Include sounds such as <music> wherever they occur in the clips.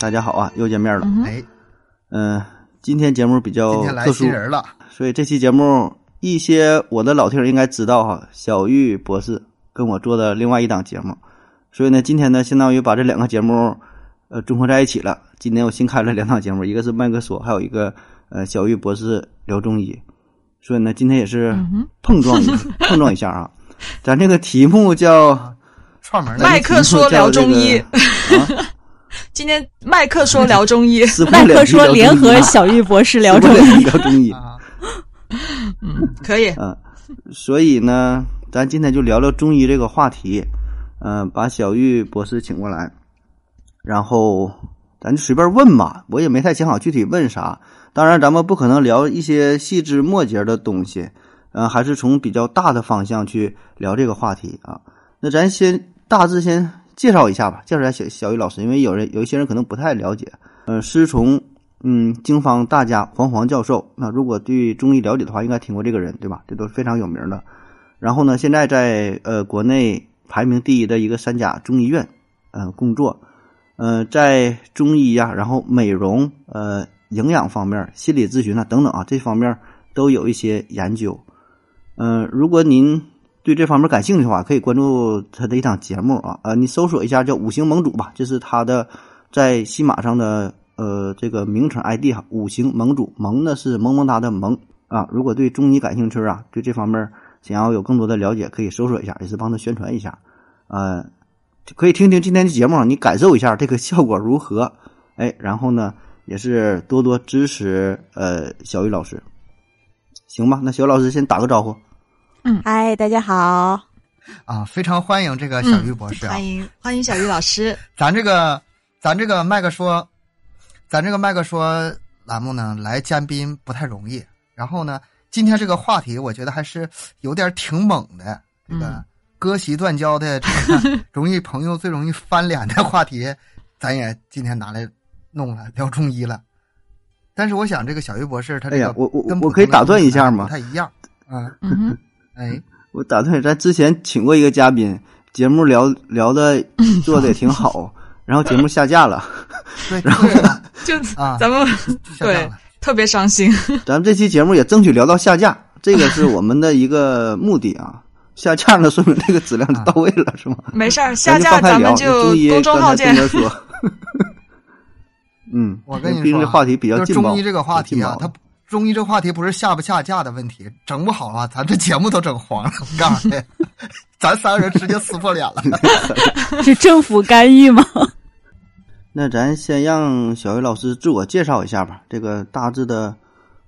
大家好啊，又见面了。哎，嗯、今天节目比较今天来特殊新，人了，所以这期节目一些我的老听友应该知道哈，小玉博士跟我做的另外一档节目，所以呢，今天呢，相当于把这两个节目呃综合在一起了。今天我新开了两档节目，一个是麦克说，还有一个呃小玉博士聊中医，所以呢，今天也是碰撞一下，<laughs> 碰撞一下啊。咱这个题目叫串门的麦克说聊中医 <laughs> 今天麦克说聊中医，<laughs> 麦克说联合小玉博士聊中医，聊中医。啊，可以，嗯，所以呢，咱今天就聊聊中医这个话题，嗯、把小玉博士请过来，然后咱就随便问吧，我也没太想好具体问啥。当然，咱们不可能聊一些细枝末节的东西，嗯、还是从比较大的方向去聊这个话题啊。那咱先大致先介绍一下吧，介绍一下小小玉老师，因为有人有一些人可能不太了解。呃，师从嗯经方大家黄黄教授，那如果对中医了解的话，应该听过这个人对吧？这都是非常有名的。然后呢，现在在呃国内排名第一的一个三甲中医院呃工作，呃在中医呀、然后美容呃营养方面、心理咨询啊等等啊这方面都有一些研究。嗯、如果您对这方面感兴趣的话，可以关注他的一档节目啊，呃，你搜索一下叫“五行盟主”吧，这是他的在西马上的呃这个名称 ID 哈，“五行盟主”，盟呢是萌萌哒的萌啊。如果对中医感兴趣啊，对这方面想要有更多的了解，可以搜索一下，也是帮他宣传一下，呃，可以听听今天的节目，你感受一下这个效果如何，哎，然后呢，也是多多支持呃小雨老师，行吧？那小雨老师先打个招呼。嗨，大家好，啊，非常欢迎这个小玉博士啊。欢！迎欢迎小玉老师，咱这个咱这个麦克说，咱这个麦克说栏目呢，来嘉宾不太容易。然后呢，今天这个话题我觉得还是有点挺猛的，这个嗯。割席断交的这个 <laughs> 容易朋友最容易翻脸的话题，咱也今天拿来弄了，聊中医了。但是我想，这个小鱼博士他这个哎呀我我跟我可以打断一下吗？不太一样，啊，嗯哼，哎，<laughs> 我打断，咱之前请过一个嘉宾，节目聊聊的 <laughs> 做的也挺好，然后节目下架了。<laughs> 对对就啊，咱们就下架了。特别伤心，咱们这期节目也争取聊到下架，这个是我们的一个目的啊。下架了，说明这个质量就到位了，是吗？没事儿，下架咱们就公众号见刚才东。哥说，嗯，我跟你说啊，这话题比较劲爆。中医这个话题啊，它中医这话题不是下不下架的问题，整不好啊，咱这节目都整黄了。我 <laughs> 告诉你，咱三个人直接撕破脸了。<laughs> 是政府干预吗？<laughs> 那咱先让小鱼老师自我介绍一下吧，这个大致的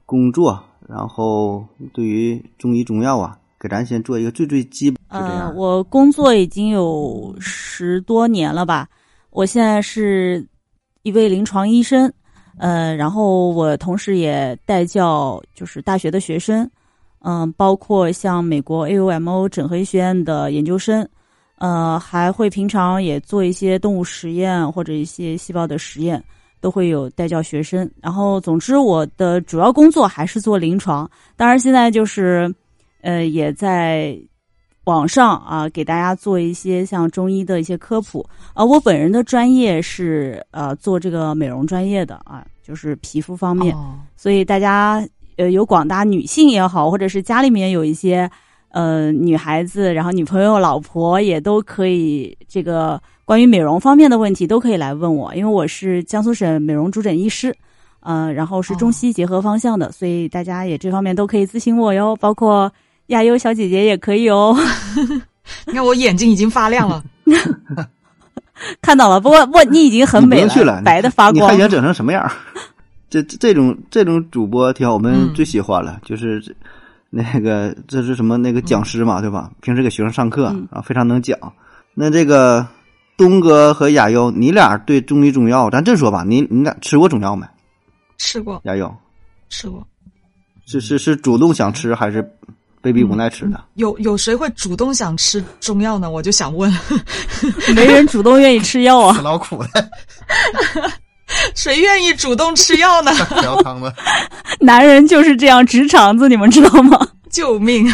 工作，然后对于中医中药啊，给咱先做一个最最基本，就这呃，我工作已经有十多年了吧，我现在是一位临床医生，呃，然后我同时也带教就是大学的学生，嗯、包括像美国 AUMO 整合医学院的研究生，呃，还会平常也做一些动物实验或者一些细胞的实验，都会有带教学生。然后，总之我的主要工作还是做临床，当然现在就是，呃，也在网上啊给大家做一些像中医的一些科普。啊，我本人的专业是呃做这个美容专业的啊，就是皮肤方面。哦所以大家呃有广大女性也好，或者是家里面有一些呃女孩子，然后女朋友、老婆也都可以这个关于美容方面的问题都可以来问我，因为我是江苏省美容主诊医师，呃，然后是中西结合方向的，所以大家也这方面都可以咨询我哟，包括亚优小姐姐也可以哦。<laughs> 你看我眼睛已经发亮了，<laughs> <laughs> <laughs> 看到了，不过不过你已经很美了，白的发光你还。想整成什么样？<laughs> 这这这种这种主播挺好，我们嗯最喜欢了，就是那个这是什么那个讲师嘛，对吧？平时给学生上课嗯啊，非常能讲。那这个东哥和亚优，你俩对中医中药，咱这么说吧，你你俩吃过中药没？吃过亚优吃过，是是是主动想吃还是被逼无奈吃的？有有谁会主动想吃中药呢？我就想问，<laughs> 没人主动愿意吃药啊死。劳苦了谁愿意主动吃药呢？<laughs> 聊汤子，男人就是这样直肠子，你们知道吗？<laughs> 救命！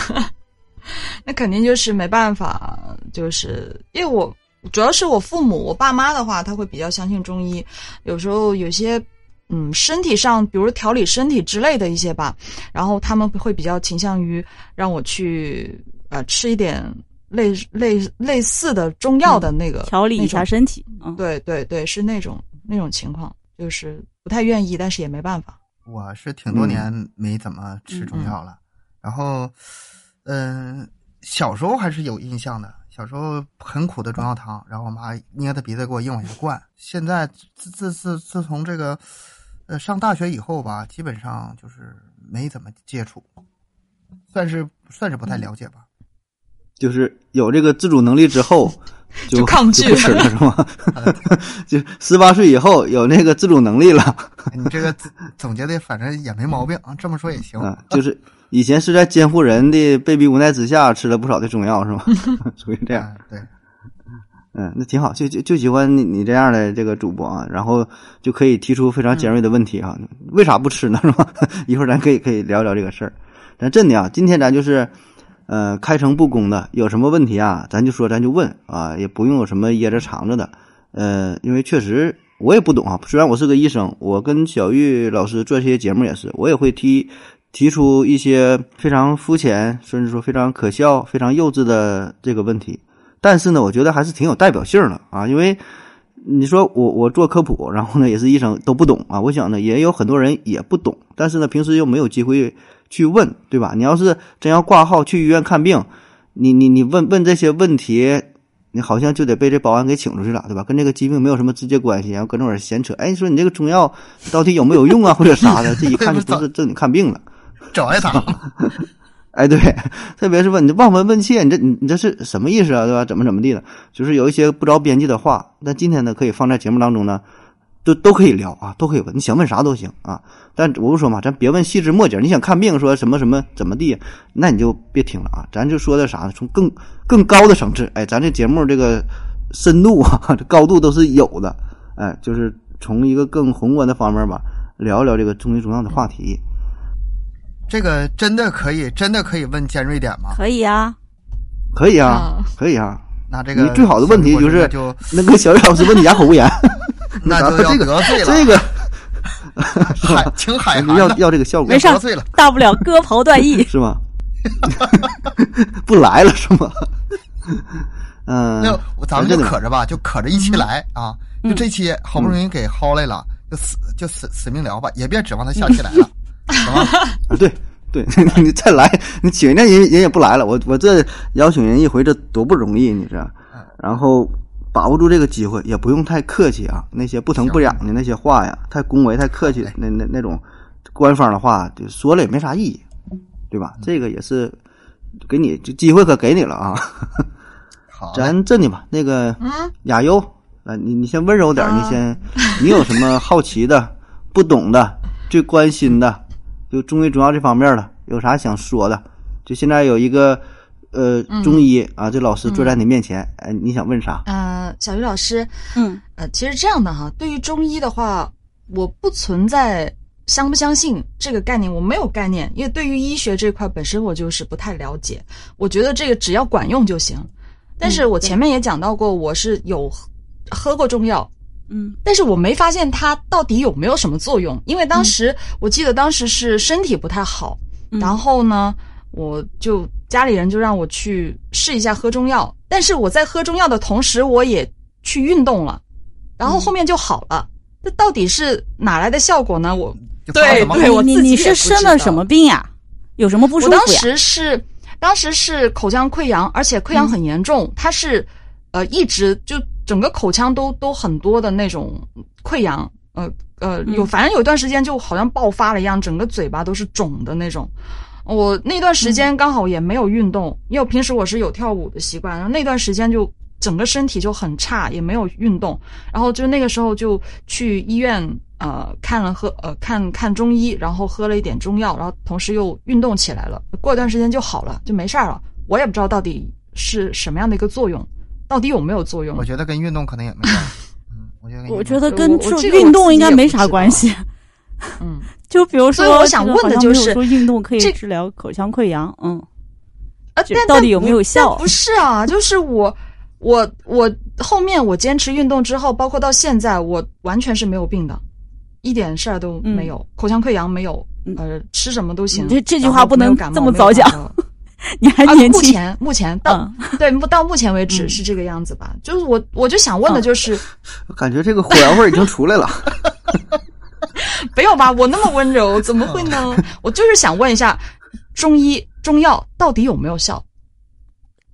那肯定就是没办法，就是因为我主要是我父母，我爸妈的话，他会比较相信中医。有时候有些嗯身体上，比如调理身体之类的一些吧，然后他们会比较倾向于让我去呃吃一点类类类似的中药的那个、调理一下身体。嗯，对对对，是那种那种情况，就是不太愿意，但是也没办法。我是挺多年没怎么吃中药了，然后，嗯、小时候还是有印象的。小时候很苦的中药汤，然后我妈捏着鼻子给我硬往下灌。现在自自自自从这个，呃，上大学以后吧，基本上就是没怎么接触，算是算是不太了解吧。就是有这个自主能力之后，<laughs> 就就抗拒吃了是吗？<laughs> 就十八岁以后有那个自主能力了你这个总总结的反正也没毛病啊，这么说也行。啊，就是以前是在监护人的被逼无奈之下吃了不少的中药是吗？<laughs> 属于这样。嗯对，嗯，那挺好，就就就喜欢你你这样的这个主播啊，然后就可以提出非常尖锐的问题啊，为啥不吃呢？<laughs> 是吧？一会儿咱可以可以聊聊这个事儿。咱真的啊，今天咱就是呃开诚布公的，有什么问题啊，咱就说咱就问啊，也不用有什么掖着藏着的。呃，因为确实我也不懂啊，虽然我是个医生，我跟小玉老师做这些节目也是，我也会提提出一些非常肤浅，甚至说非常可笑、非常幼稚的这个问题。但是呢，我觉得还是挺有代表性的啊，因为你说我我做科普，然后呢也是医生都不懂啊，我想呢也有很多人也不懂，但是呢平时又没有机会去问，对吧？你要是真要挂号去医院看病，你你你问问这些问题，你好像就得被这保安给请出去了，对吧？跟这个疾病没有什么直接关系，然后搁那会儿闲扯，哎，你说你这个中药到底有没有用啊，或者啥的，这一看就不是 <laughs> 正经看病了。找挨打。哎，对，特别是问你望闻问切，你这你你这是什么意思啊，对吧？怎么怎么地的，就是有一些不着边际的话。那今天呢，可以放在节目当中呢，都都可以聊啊，都可以问，你想问啥都行啊。但我不说嘛，咱别问细枝末节，你想看病说什么什么怎么地，那你就别听了啊。咱就说的啥呢？从更更高的层次，哎，咱这节目这个深度啊，<laughs> 这高度都是有的，哎，就是从一个更宏观的方面吧，聊聊这个中医中药的话题。这个真的可以，真的可以问尖锐点吗？可以啊。可以啊啊，可以啊。那这个你最好的问题就是那就那个小雨老师问你哑口无言，<laughs> 那就要这个得罪了，这个海请海涵要要这个效果没事儿得罪了。大不了割袍断义。<laughs> 是吗？<laughs> 不来了是吗？嗯，那咱们就可着吧，就可着一期来啊！就嗯这期好不容易给薅来了，就死就死死命聊吧，也别指望他下期来了？<laughs> 啊对对，<laughs> 你再来，你请人家人人也不来了，我我这邀请人一回，这多不容易，你这，然后把握住这个机会，也不用太客气啊，那些不疼不痒的那些话呀，太恭维、太客气的那那那种官方的话，就说了也没啥意义，对吧？这个也是给你这机会可给你了啊。<laughs> 好嘞，咱这的吧，那个嗯，亚优，啊，你你先温柔点你先，你有什么好奇的、不懂的、最关心的，就中医中药这方面的，有啥想说的？就现在有一个呃嗯中医啊，这老师坐在你面前，哎，你想问啥？呃，小鱼老师，嗯呃，其实这样的哈，对于中医的话，我不存在相不相信这个概念，我没有概念，因为对于医学这块本身我就是不太了解。我觉得这个只要管用就行。但是我前面也讲到过，我是有喝喝过中药，嗯但是我没发现它到底有没有什么作用，因为当时、我记得当时是身体不太好，嗯然后呢，我就家里人就让我去试一下喝中药，但是我在喝中药的同时，我也去运动了，然后后面就好了。这到底是哪来的效果呢？我对我你你自己是生了什么病呀？有什么不舒服我当？时是当时是口腔溃疡，而且溃疡很严重，它是呃一直就整个口腔都都很多的那种溃疡，呃呃有嗯反正有一段时间就好像爆发了一样，整个嘴巴都是肿的那种。我那段时间刚好也没有运动，因为我平时我是有跳舞的习惯，然后那段时间就整个身体就很差，也没有运动，然后就那个时候就去医院呃看了喝呃看看中医，然后喝了一点中药，然后同时又运动起来了，过一段时间就好了，就没事儿了。我也不知道到底是什么样的一个作用，到底有没有作用我？觉得跟运动可能也没关系。嗯，我觉得跟运动我觉得跟这个运动应该没啥关系。嗯，<laughs> 就比如说，所以我想问的就是运动可以治疗口腔溃疡，嗯，啊，但到底有没有效不是啊，就是我我我后面我坚持运动之后，包括到现在，我完全是没有病的，一点事儿都没有，口腔溃疡没有，呃，吃什么都行。这这句话不能这么早讲，<laughs> 你还啊，年轻。目前 <laughs> 目前到、对到目前为止是这个样子吧？就是我我就想问的就是，<laughs> 我感觉这个火药味儿已经出来了。没有吧？我那么温柔，怎么会呢？我就是想问一下，中医中药到底有没有效？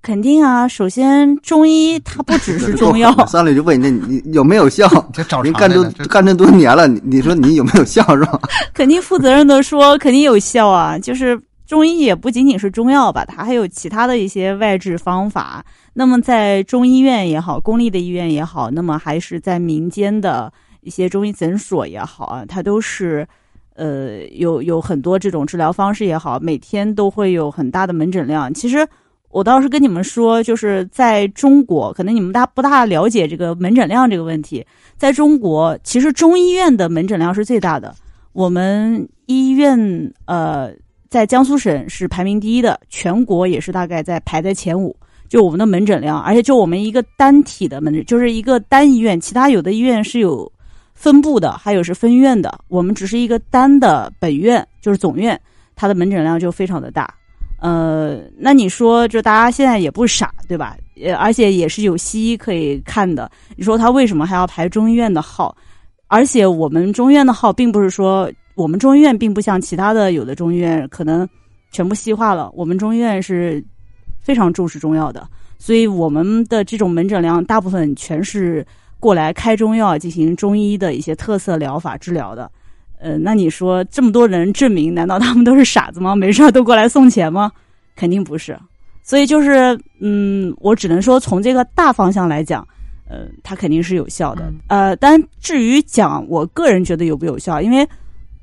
肯定啊，首先中医它不只是中药，上来就问你，你有没有效？这找您干这干这多年了，你你说你有没有效是吧？肯定负责任的说，肯定有效啊。就是中医也不仅仅是中药吧，它还有其他的一些外治方法。那么在中医院也好，公立的医院也好，那么还是在民间的一些中医诊所也好啊，它都是呃有有很多这种治疗方式也好，每天都会有很大的门诊量。其实。我倒是跟你们说，就是在中国，可能你们大不大了解这个门诊量这个问题。在中国，其实中医院的门诊量是最大的。我们医院呃，在江苏省是排名第一的，全国也是大概在排在前五。就我们的门诊量，而且就我们一个单体的门诊，就是一个单医院，其他有的医院是有分部的，还有是分院的。我们只是一个单的本院，就是总院，它的门诊量就非常的大。呃，那你说，就大家现在也不傻，对吧？呃，而且也是有西医可以看的。你说他为什么还要排中医院的号？而且我们中医院的号，并不是说我们中医院并不像其他的有的中医院可能全部西化了。我们中医院是非常重视中药的，所以我们的这种门诊量大部分全是过来开中药进行中医的一些特色疗法治疗的。呃，那你说这么多人证明，难道他们都是傻子吗？没事都过来送钱吗？<laughs> 肯定不是。所以就是，嗯，我只能说从这个大方向来讲，呃，它肯定是有效的。呃，但至于讲我个人觉得有不有效，因为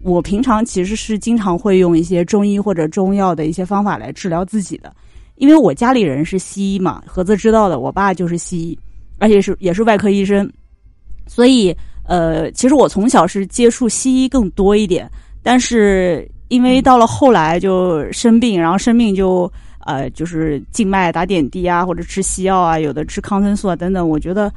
我平常其实是经常会用一些中医或者中药的一些方法来治疗自己的，因为我家里人是西医嘛，盒子知道的，我爸就是西医，而且是也是外科医生，所以。呃，其实我从小是接触西医更多一点，但是因为到了后来就生病，然后生病就呃就是静脉打点滴啊，或者吃西药啊，有的吃抗生素啊等等，我觉得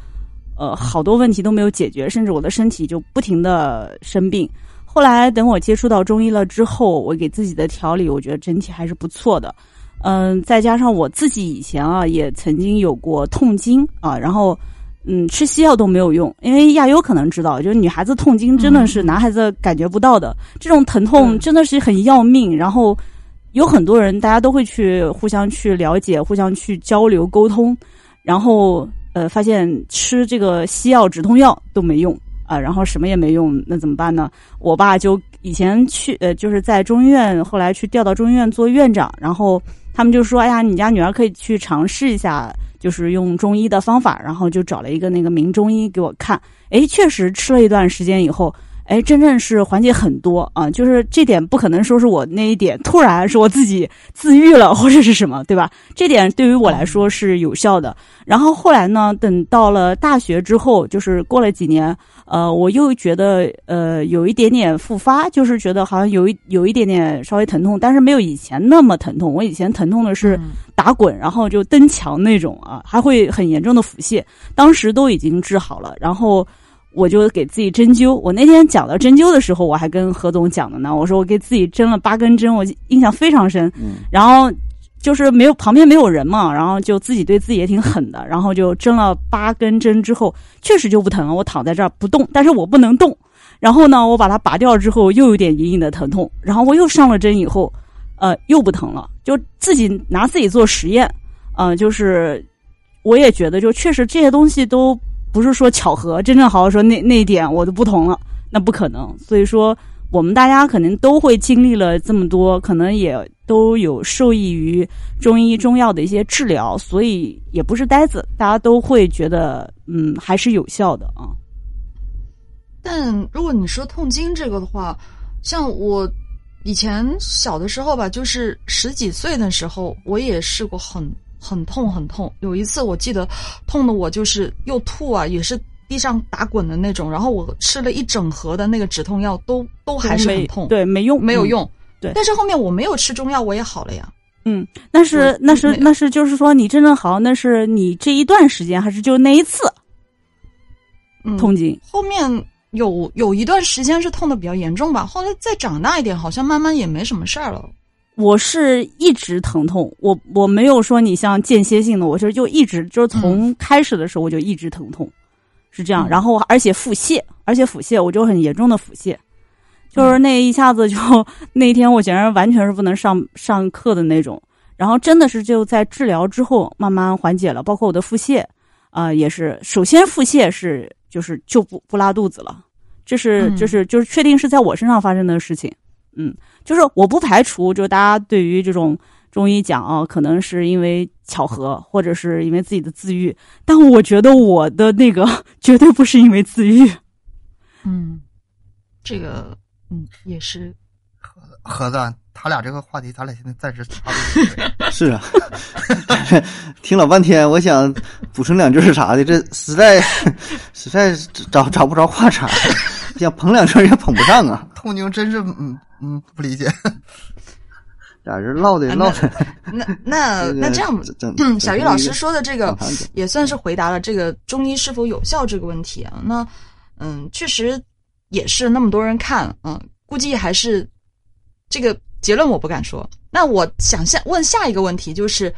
呃好多问题都没有解决，甚至我的身体就不停的生病。后来等我接触到中医了之后，我给自己的调理，我觉得整体还是不错的。嗯，再加上我自己以前啊也曾经有过痛经啊，然后。嗯，吃西药都没有用，因为亚优可能知道，就是女孩子痛经真的是男孩子感觉不到的，嗯、这种疼痛真的是很要命。然后有很多人，大家都会去互相去了解，互相去交流沟通，然后呃，发现吃这个西药止痛药都没用啊、然后什么也没用，那怎么办呢？我爸就以前去呃，就是在中医院，后来去调到中医院做院长，然后他们就说：“哎呀，你家女儿可以去尝试一下。”就是用中医的方法，然后就找了一个那个名中医给我看，哎，确实吃了一段时间以后，哎，真正是缓解很多啊。就是这点不可能说是我那一点突然是我自己自愈了或者是什么，对吧？这点对于我来说是有效的。然后后来呢，等到了大学之后，就是过了几年，呃，我又觉得呃有一点点复发，就是觉得好像有一有一点点稍微疼痛，但是没有以前那么疼痛。我以前疼痛的是。打滚，然后就蹬墙那种啊，还会很严重的腹泻，当时都已经治好了。然后我就给自己针灸。我那天讲到针灸的时候，我还跟何总讲的呢。我说我给自己针了八根针，我印象非常深。嗯，然后就是没有旁边没有人嘛，然后就自己对自己也挺狠的，<laughs> 然后就针了八根针之后，确实就不疼了。我躺在这儿不动，但是我不能动。然后呢，我把它拔掉之后，又有点隐隐的疼痛。然后我又上了针以后。呃，又不疼了，就自己拿自己做实验，嗯、呃，就是我也觉得，就确实这些东西都不是说巧合，真正好好说那那一点我都不同了，那不可能。所以说，我们大家可能都会经历了这么多，可能也都有受益于中医中药的一些治疗，所以也不是呆子，大家都会觉得，嗯，还是有效的啊。但如果你说痛经这个的话，像我。以前小的时候吧，就是十几岁的时候，我也试过很很痛很痛。有一次我记得痛的我就是又吐啊，也是地上打滚的那种。然后我吃了一整盒的那个止痛药，都都还是很痛，对，没用，没有用。嗯、对，但是后面我没有吃中药，我也好了呀。嗯，那是那是那那是就是说你真正好，那是你这一段时间，还是就那一次嗯，痛经？后面有有一段时间是痛的比较严重吧，后来再长大一点，好像慢慢也没什么事儿了。我是一直疼痛，我我没有说你像间歇性的，我是就一直就是从开始的时候我就一直疼痛，是这样。嗯然后而且腹泻，而且腹泻我就很严重的腹泻，就是那一下子就 <laughs> 那一天我简直完全是不能上上课的那种。然后真的是就在治疗之后慢慢缓解了，包括我的腹泻啊、也是。首先腹泻是就是就不不拉肚子了，这是嗯这是就是确定是在我身上发生的事情，嗯。就是我不排除，就是大家对于这种中医讲啊，可能是因为巧合，或者是因为自己的自愈，但我觉得我的那个 <laughs> 绝对不是因为自愈。嗯，这个嗯也是盒子，他俩这个话题，咱俩现在暂时插不进去。<laughs> 是啊，<laughs> 听老半天，我想补充两句是啥的，这实在实在找找不着话茬，想捧两句也捧不上啊。<laughs> 痛经真是嗯嗯不理解。<laughs> 俩人唠的啊唠的，那那 <laughs> 那这样，小玉老师说的这个也算是回答了这个中医是否有效这个问题啊。那嗯，确实也是那么多人看，嗯，估计还是这个结论我不敢说。那我想下问下一个问题，就是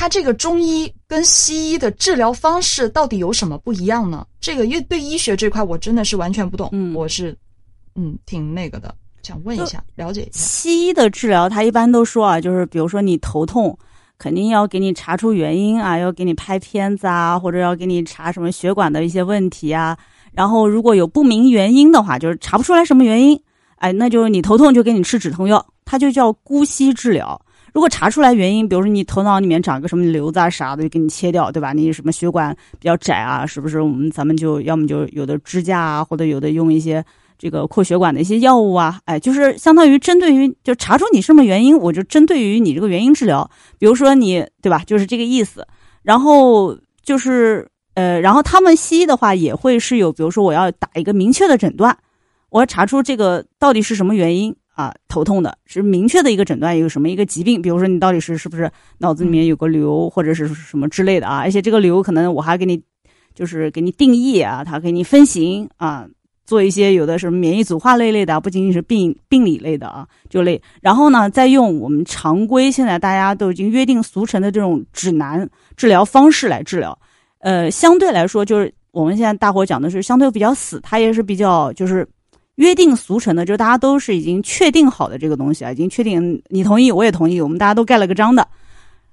它这个中医跟西医的治疗方式到底有什么不一样呢？这个因为对医学这块我真的是完全不懂，嗯我是嗯挺那个的，想问一下，了解一下。西医的治疗，他一般都说啊，就是比如说你头痛，肯定要给你查出原因啊，要给你拍片子啊，或者要给你查什么血管的一些问题啊。然后如果有不明原因的话，就是查不出来什么原因，哎，那就是你头痛就给你吃止痛药，它就叫姑息治疗。如果查出来原因，比如说你头脑里面长个什么瘤子啊啥的，就给你切掉，对吧？你什么血管比较窄啊，是不是？我们咱们就要么就有的支架啊，或者有的用一些这个扩血管的一些药物啊，哎，就是相当于针对于就查出你什么原因，我就针对于你这个原因治疗。比如说你对吧，就是这个意思。然后就是呃，然后他们西医的话也会是有，比如说我要打一个明确的诊断，我要查出这个到底是什么原因啊，头痛的是明确的一个诊断，有什么一个疾病，比如说你到底是是不是脑子里面有个瘤或者是什么之类的啊，而且这个瘤可能我还给你就是给你定义啊，它给你分型啊。做一些有的什么免疫组化类类的啊，不仅仅是病病理类的啊，就类。然后呢，再用我们常规现在大家都已经约定俗成的这种指南治疗方式来治疗。呃，相对来说，就是我们现在大伙讲的是相对比较死，它也是比较就是约定俗成的，就是大家都是已经确定好的这个东西啊，已经确定你同意我也同意，我们大家都盖了个章的。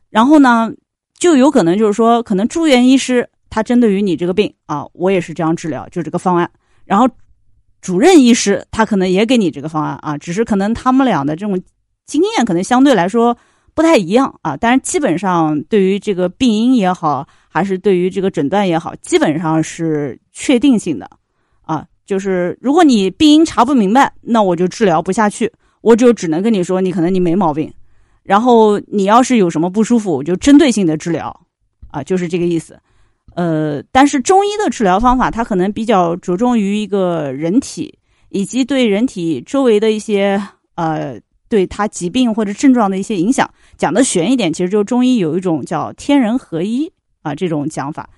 然后呢，就有可能就是说，可能住院医师他针对于你这个病啊，我也是这样治疗，就这个方案。然后主任医师他可能也给你这个方案啊，只是可能他们俩的这种经验可能相对来说不太一样啊。但是基本上对于这个病因也好，还是对于这个诊断也好，基本上是确定性的。就是如果你病因查不明白，那我就治疗不下去，我就只能跟你说你可能你没毛病。然后你要是有什么不舒服，我就针对性的治疗啊，就是这个意思。呃，但是中医的治疗方法，它可能比较着重于一个人体以及对人体周围的一些呃，对它疾病或者症状的一些影响。讲的玄一点，其实就中医有一种叫天人合一啊这种讲法。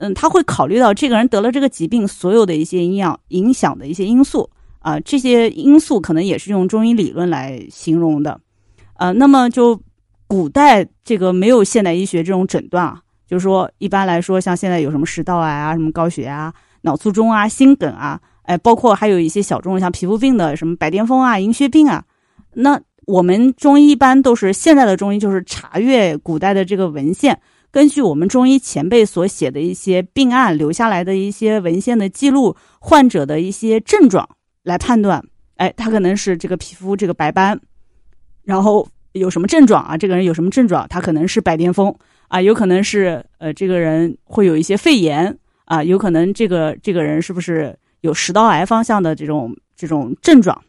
嗯，他会考虑到这个人得了这个疾病所有的一些营养影响的一些因素啊，这些因素可能也是用中医理论来形容的。呃，那么就古代这个没有现代医学这种诊断啊。就是说，一般来说，像现在有什么食道癌啊、什么高血压、脑卒中啊、心梗啊，哎，包括还有一些小众像皮肤病的，什么白癜风啊、银屑病啊。那我们中医一般都是现在的中医，就是查阅古代的这个文献，根据我们中医前辈所写的一些病案留下来的一些文献的记录，患者的一些症状来判断，哎，他可能是这个皮肤这个白斑，然后有什么症状啊？这个人有什么症状？他可能是白癜风。啊，有可能是呃，这个人会有一些肺炎啊，有可能这个这个人是不是有食道癌方向的这种这种症状？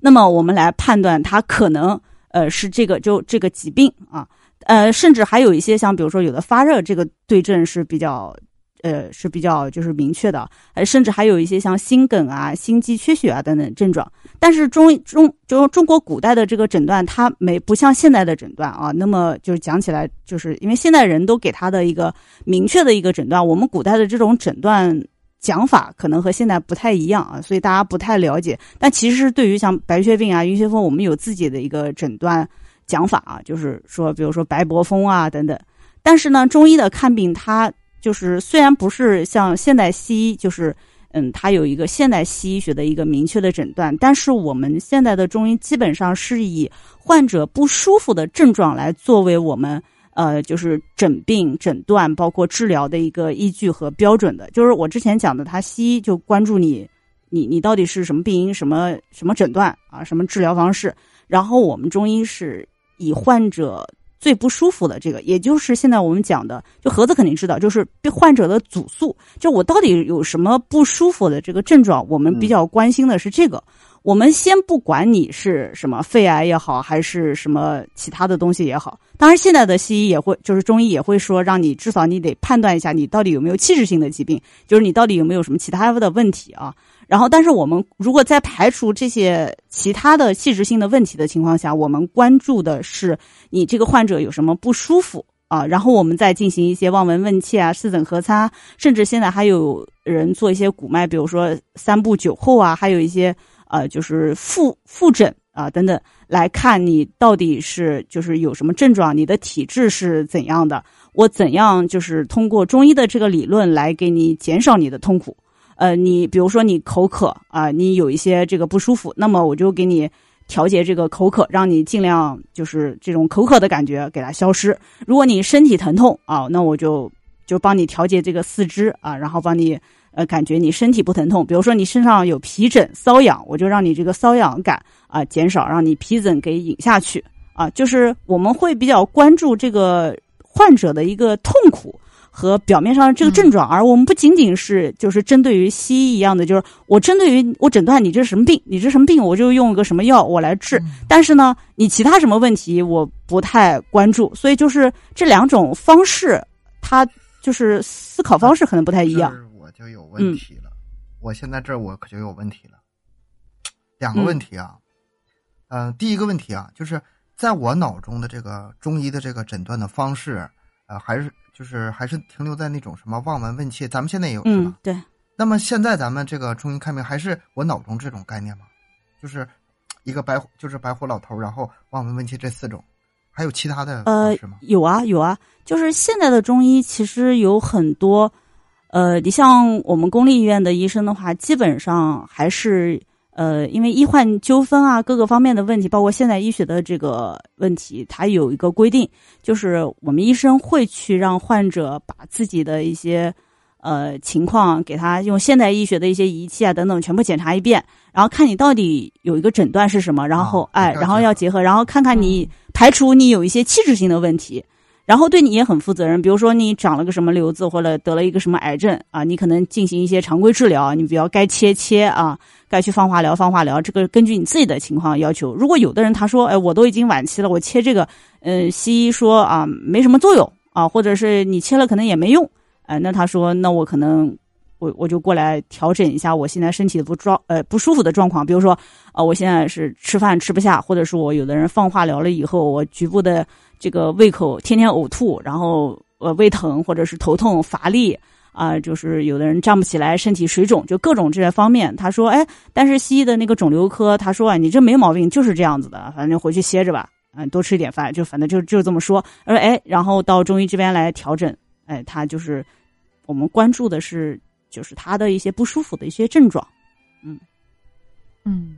那么我们来判断他可能呃是这个就这个疾病啊，呃，甚至还有一些像比如说有的发热这个对症是比较呃是比较就是明确的，呃，甚至还有一些像心梗啊、心肌缺血啊等等症状。但是中中就中国古代的这个诊断，它没不像现代的诊断啊，那么就是讲起来，就是因为现代人都给他的一个明确的一个诊断，我们古代的这种诊断讲法可能和现在不太一样啊，所以大家不太了解。但其实对于像白血病啊、晕血风，我们有自己的一个诊断讲法啊，就是说，比如说白伯风啊等等。但是呢，中医的看病，它就是虽然不是像现代西医，就是嗯，它有一个现代西医学的一个明确的诊断，但是我们现在的中医基本上是以患者不舒服的症状来作为我们呃，就是诊病、诊断包括治疗的一个依据和标准的。就是我之前讲的，他西医就关注你，你你到底是什么病因、什么什么诊断啊、什么治疗方式，然后我们中医是以患者。最不舒服的这个，也就是现在我们讲的，就盒子肯定知道，就是被患者的主诉，就我到底有什么不舒服的这个症状，我们比较关心的是这个。我们先不管你是什么肺癌也好，还是什么其他的东西也好，当然现在的西医也会，就是中医也会说，让你至少你得判断一下你到底有没有器质性的疾病，就是你到底有没有什么其他的问题啊。然后，但是我们如果在排除这些其他的器质性的问题的情况下，我们关注的是你这个患者有什么不舒服啊，然后我们再进行一些望闻问切啊、四诊合参，甚至现在还有人做一些骨脉，比如说三步九后啊，还有一些呃，就是复复诊啊等等，来看你到底是就是有什么症状，你的体质是怎样的，我怎样就是通过中医的这个理论来给你减少你的痛苦。呃，你比如说你口渴啊，你有一些这个不舒服，那么我就给你调节这个口渴，让你尽量就是这种口渴的感觉给它消失。如果你身体疼痛啊，那我就就帮你调节这个四肢啊，然后帮你呃感觉你身体不疼痛。比如说你身上有皮疹瘙痒，我就让你这个瘙痒感啊减少，让你皮疹给引下去啊。就是我们会比较关注这个患者的一个痛苦。和表面上的这个症状，而我们不仅仅是就是针对于西医一样的，就是我针对于我诊断你这是什么病，你这什么病，我就用个什么药我来治。但是呢，你其他什么问题我不太关注，所以就是这两种方式，它就是思考方式可能不太一样。我就有问题了，我现在这我可就有问题了，两个问题啊，嗯，第一个问题啊，就是在我脑中的这个中医的这个诊断的方式，呃，还是。就是还是停留在那种什么望闻问切，咱们现在也有是吧？对。那么现在咱们这个中医看病还是我脑中这种概念吗？就是一个白就是白胡老头，然后望闻问切这四种，还有其他的呃有啊有啊，就是现在的中医其实有很多，呃，你像我们公立医院的医生的话，基本上还是。呃，因为医患纠纷啊，各个方面的问题，包括现代医学的这个问题，它有一个规定，就是我们医生会去让患者把自己的一些呃情况，给他用现代医学的一些仪器啊等等全部检查一遍，然后看你到底有一个诊断是什么，然后哎，然后要结合，然后看看你排除你有一些器质性的问题。然后对你也很负责任，比如说你长了个什么瘤子，或者得了一个什么癌症啊，你可能进行一些常规治疗，你比较该切切啊，该去放化疗放化疗，这个根据你自己的情况要求。如果有的人他说，哎，我都已经晚期了，我切这个，嗯，西医说啊没什么作用啊，或者是你切了可能也没用，哎，那他说，那我可能我我就过来调整一下我现在身体的不状呃不舒服的状况，比如说啊，我现在是吃饭吃不下，或者是我有的人放化疗了以后，我局部的。这个胃口天天呕吐，然后呃胃疼或者是头痛乏力啊，就是有的人站不起来，身体水肿，就各种这些方面。他说，哎，但是西医的那个肿瘤科，他说啊，你这没毛病，就是这样子的，反正回去歇着吧，嗯，多吃一点饭，就反正就就这么说。他说哎，然后到中医这边来调整，哎，他就是我们关注的是就是他的一些不舒服的一些症状，嗯嗯，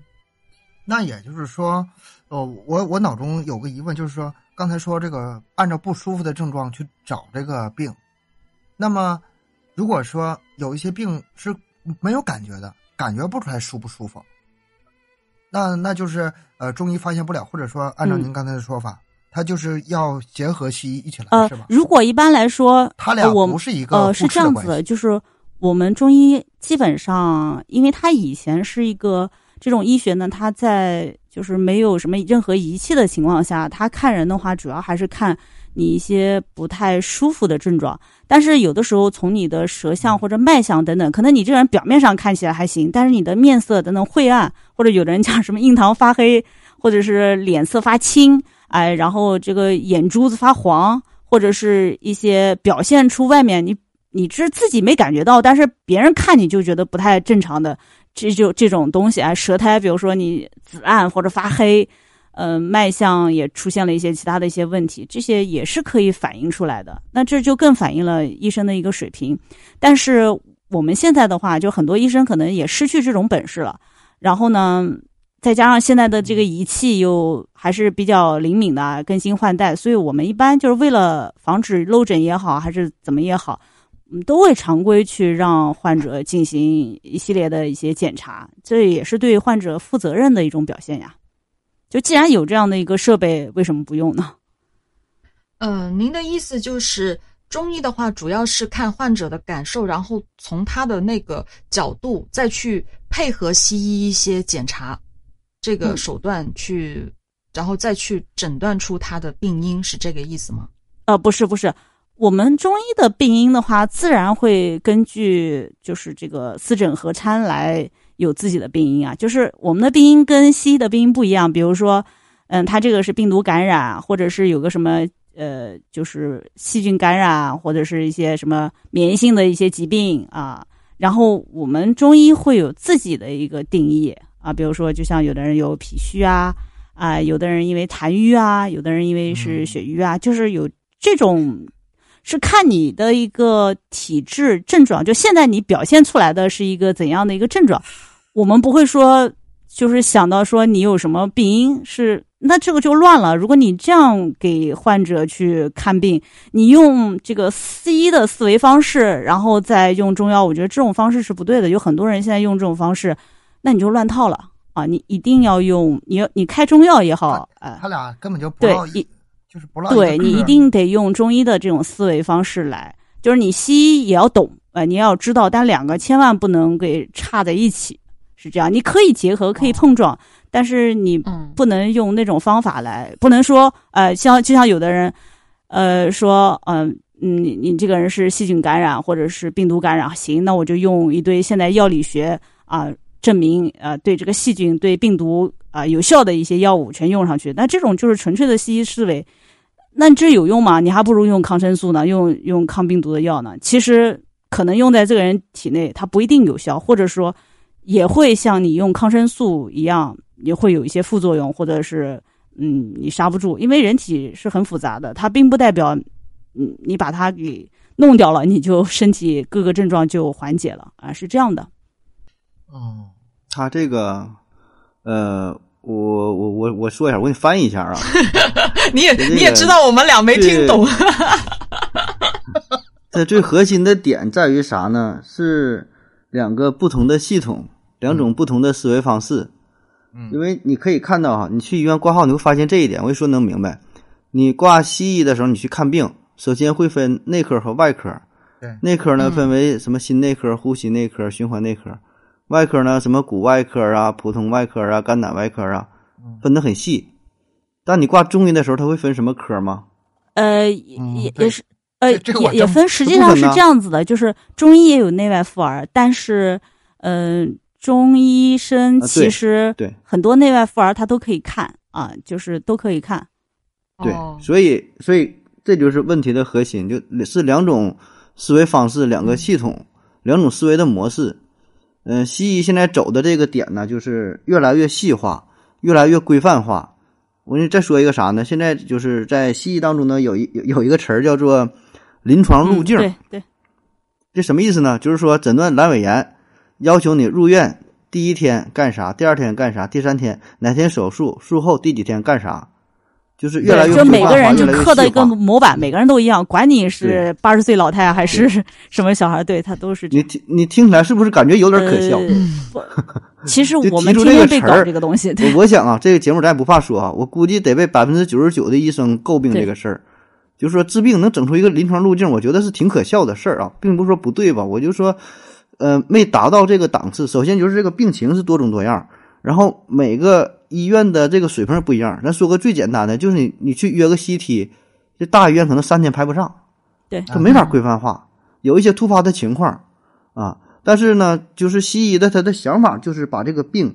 那也就是说，哦，我我脑中有个疑问，就是说。刚才说这个按照不舒服的症状去找这个病，那么如果说有一些病是没有感觉的，感觉不出来舒不舒服，那那就是呃中医发现不了，或者说按照您刚才的说法，他就是要结合西医一起来，是吧？如果一般来说，他俩不是一个呃是这样子的，就是我们中医基本上，因为他以前是一个这种医学呢，他在。就是没有什么任何仪器的情况下，他看人的话，主要还是看你一些不太舒服的症状。但是有的时候从你的舌象或者脉象等等，可能你这人表面上看起来还行，但是你的面色等等晦暗，或者有的人讲什么印堂发黑，或者是脸色发青，哎，然后这个眼珠子发黄，或者是一些表现出外面你你是自己没感觉到，但是别人看你就觉得不太正常的。这就这种东西啊，舌苔，比如说你紫暗或者发黑，嗯，脉象也出现了一些其他的一些问题，这些也是可以反映出来的。那这就更反映了医生的一个水平。但是我们现在的话，就很多医生可能也失去这种本事了。然后呢，再加上现在的这个仪器又还是比较灵敏的，更新换代，所以我们一般就是为了防止漏诊也好，还是怎么也好。嗯，都会常规去让患者进行一系列的一些检查，这也是对患者负责任的一种表现呀。就既然有这样的一个设备，为什么不用呢？嗯，您的意思就是中医的话，主要是看患者的感受，然后从他的那个角度再去配合西医一些检查这个手段去，然后再去诊断出他的病因，是这个意思吗？呃，不是，不是。我们中医的病因的话，自然会根据就是这个四诊合参来有自己的病因啊。就是我们的病因跟西医的病因不一样，比如说，嗯，它这个是病毒感染，或者是有个什么呃，就是细菌感染，或者是一些什么免疫性的一些疾病啊。然后我们中医会有自己的一个定义啊，比如说，就像有的人有脾虚啊，啊，有的人因为痰瘀啊，有的人因为是血瘀啊，就是有这种。是看你的一个体质症状，就现在你表现出来的是一个怎样的一个症状，我们不会说就是想到说你有什么病因，是那这个就乱了。如果你这样给患者去看病，你用这个西医的思维方式，然后再用中药，我觉得这种方式是不对的。有很多人现在用这种方式，那你就乱套了啊！你一定要用，你要你开中药也好，哎，他俩根本就不对一。就是不对你一定得用中医的这种思维方式来，就是你西医也要懂，呃，你要知道，但两个千万不能给差在一起，是这样。你可以结合，可以碰撞，但是你不能用那种方法来，不能说，呃，像就像有的人，呃，说，嗯嗯，你你这个人是细菌感染或者是病毒感染，行，那我就用一堆现在药理学啊证明，呃，对这个细菌对病毒啊有效的一些药物全用上去，那这种就是纯粹的西医思维。那这有用吗？你还不如用抗生素呢，用用抗病毒的药呢。其实可能用在这个人体内，它不一定有效，或者说也会像你用抗生素一样，也会有一些副作用，或者是嗯，你刹不住。因为人体是很复杂的，它并不代表嗯，你把它给弄掉了，你就身体各个症状就缓解了啊，是这样的。哦，他这个呃。我我我我说一下，我给你翻译一下啊。<laughs> 你也你也知道我们俩没听懂。这最核心的点在于啥呢？是两个不同的系统，两种不同的思维方式。嗯，因为你可以看到哈，你去医院挂号，你会发现这一点。我一说能明白。你挂西医的时候，你去看病，首先会分内科和外科。对，内科呢分为什么心内科、呼吸内科、循环内科。外科呢，什么骨外科啊、普通外科啊、肝胆外科啊，分得很细。但你挂中医的时候，他会分什么科吗？呃，也也是，呃，也也分。实际上是这样子的，就是中医也有内外妇儿，但是，嗯，中医生其实对很多内外妇儿他都可以看啊，就是都可以看。对，所以所以这就是问题的核心，就是两种思维方式，两个系统，两种思维的模式。嗯，西医现在走的这个点呢，就是越来越细化，越来越规范化。我给你再说一个啥呢？现在就是在西医当中呢，有一有有一个词儿叫做临床路径。对对，这什么意思呢？就是说诊断阑尾炎，要求你入院第一天干啥，第二天干啥，第三天哪天手术，术后第几天干啥。就是越来越就每个人就刻的一个模板，每个人都一样，管你是八十岁老太还是 <laughs> 什么小孩，对他都是。你听，你听起来是不是感觉有点可笑？<laughs> 其实我们天天被搞这个东西。我我想啊，这个节目咱也不怕说啊，我估计得被百分之九十九的医生诟病这个事儿。就是说治病能整出一个临床路径，我觉得是挺可笑的事儿啊，并不是说不对吧？我就说，呃，没达到这个档次。首先就是这个病情是多种多样，然后每个。医院的这个水平不一样，咱说个最简单的，就是你你去约个 CT，这大医院可能三天排不上，对它没法规范化，有一些突发的情况啊。但是呢，就是西医的他的想法就是把这个病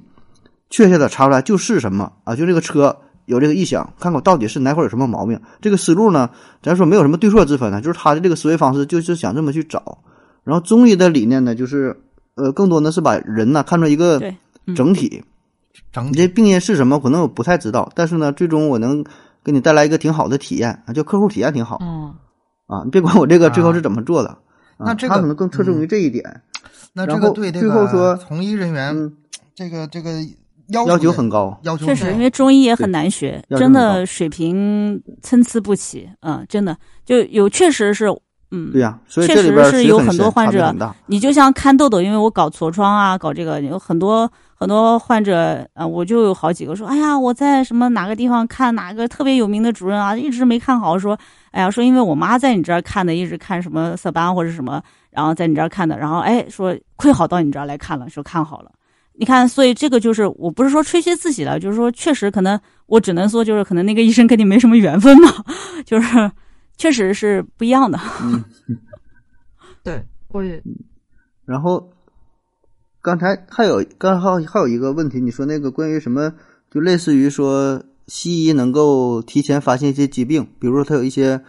确切的查出来就是什么啊，就这个车有这个异响，看看到底是哪块有什么毛病。这个思路呢，咱说没有什么对错之分呢，就是他的这个思维方式就是想这么去找。然后中医的理念呢，就是呃，更多呢是把人呢看作一个整体。整你这病因是什么？可能我不太知道，但是呢，最终我能给你带来一个挺好的体验啊，就客户体验挺好嗯，啊。你别管我这个最后是怎么做的，啊那这个他可能更侧重于这一点，那这个对这最后说个从医人员嗯，这个这个要要求很高。要求确实，因为中医也很难学，真的水平参差不齐。嗯，真的就有确实是，嗯，对呀、所以确实是有很多患者。你就像看痘痘，因为我搞痤疮啊，搞这个有很多很多患者啊、我就有好几个说，哎呀，我在什么哪个地方看哪个特别有名的主任啊，一直没看好，说，哎呀，说因为我妈在你这儿看的，一直看什么色斑或者什么，然后在你这儿看的，然后哎说亏好到你这儿来看了，说看好了。你看，所以这个就是我不是说吹嘘自己了，就是说确实可能我只能说就是可能那个医生跟你没什么缘分嘛，<laughs> 就是确实是不一样的。嗯，<laughs> 对，我也然后刚才还有刚还还有一个问题，你说那个关于什么，就类似于说西医能够提前发现一些疾病，比如说它有一些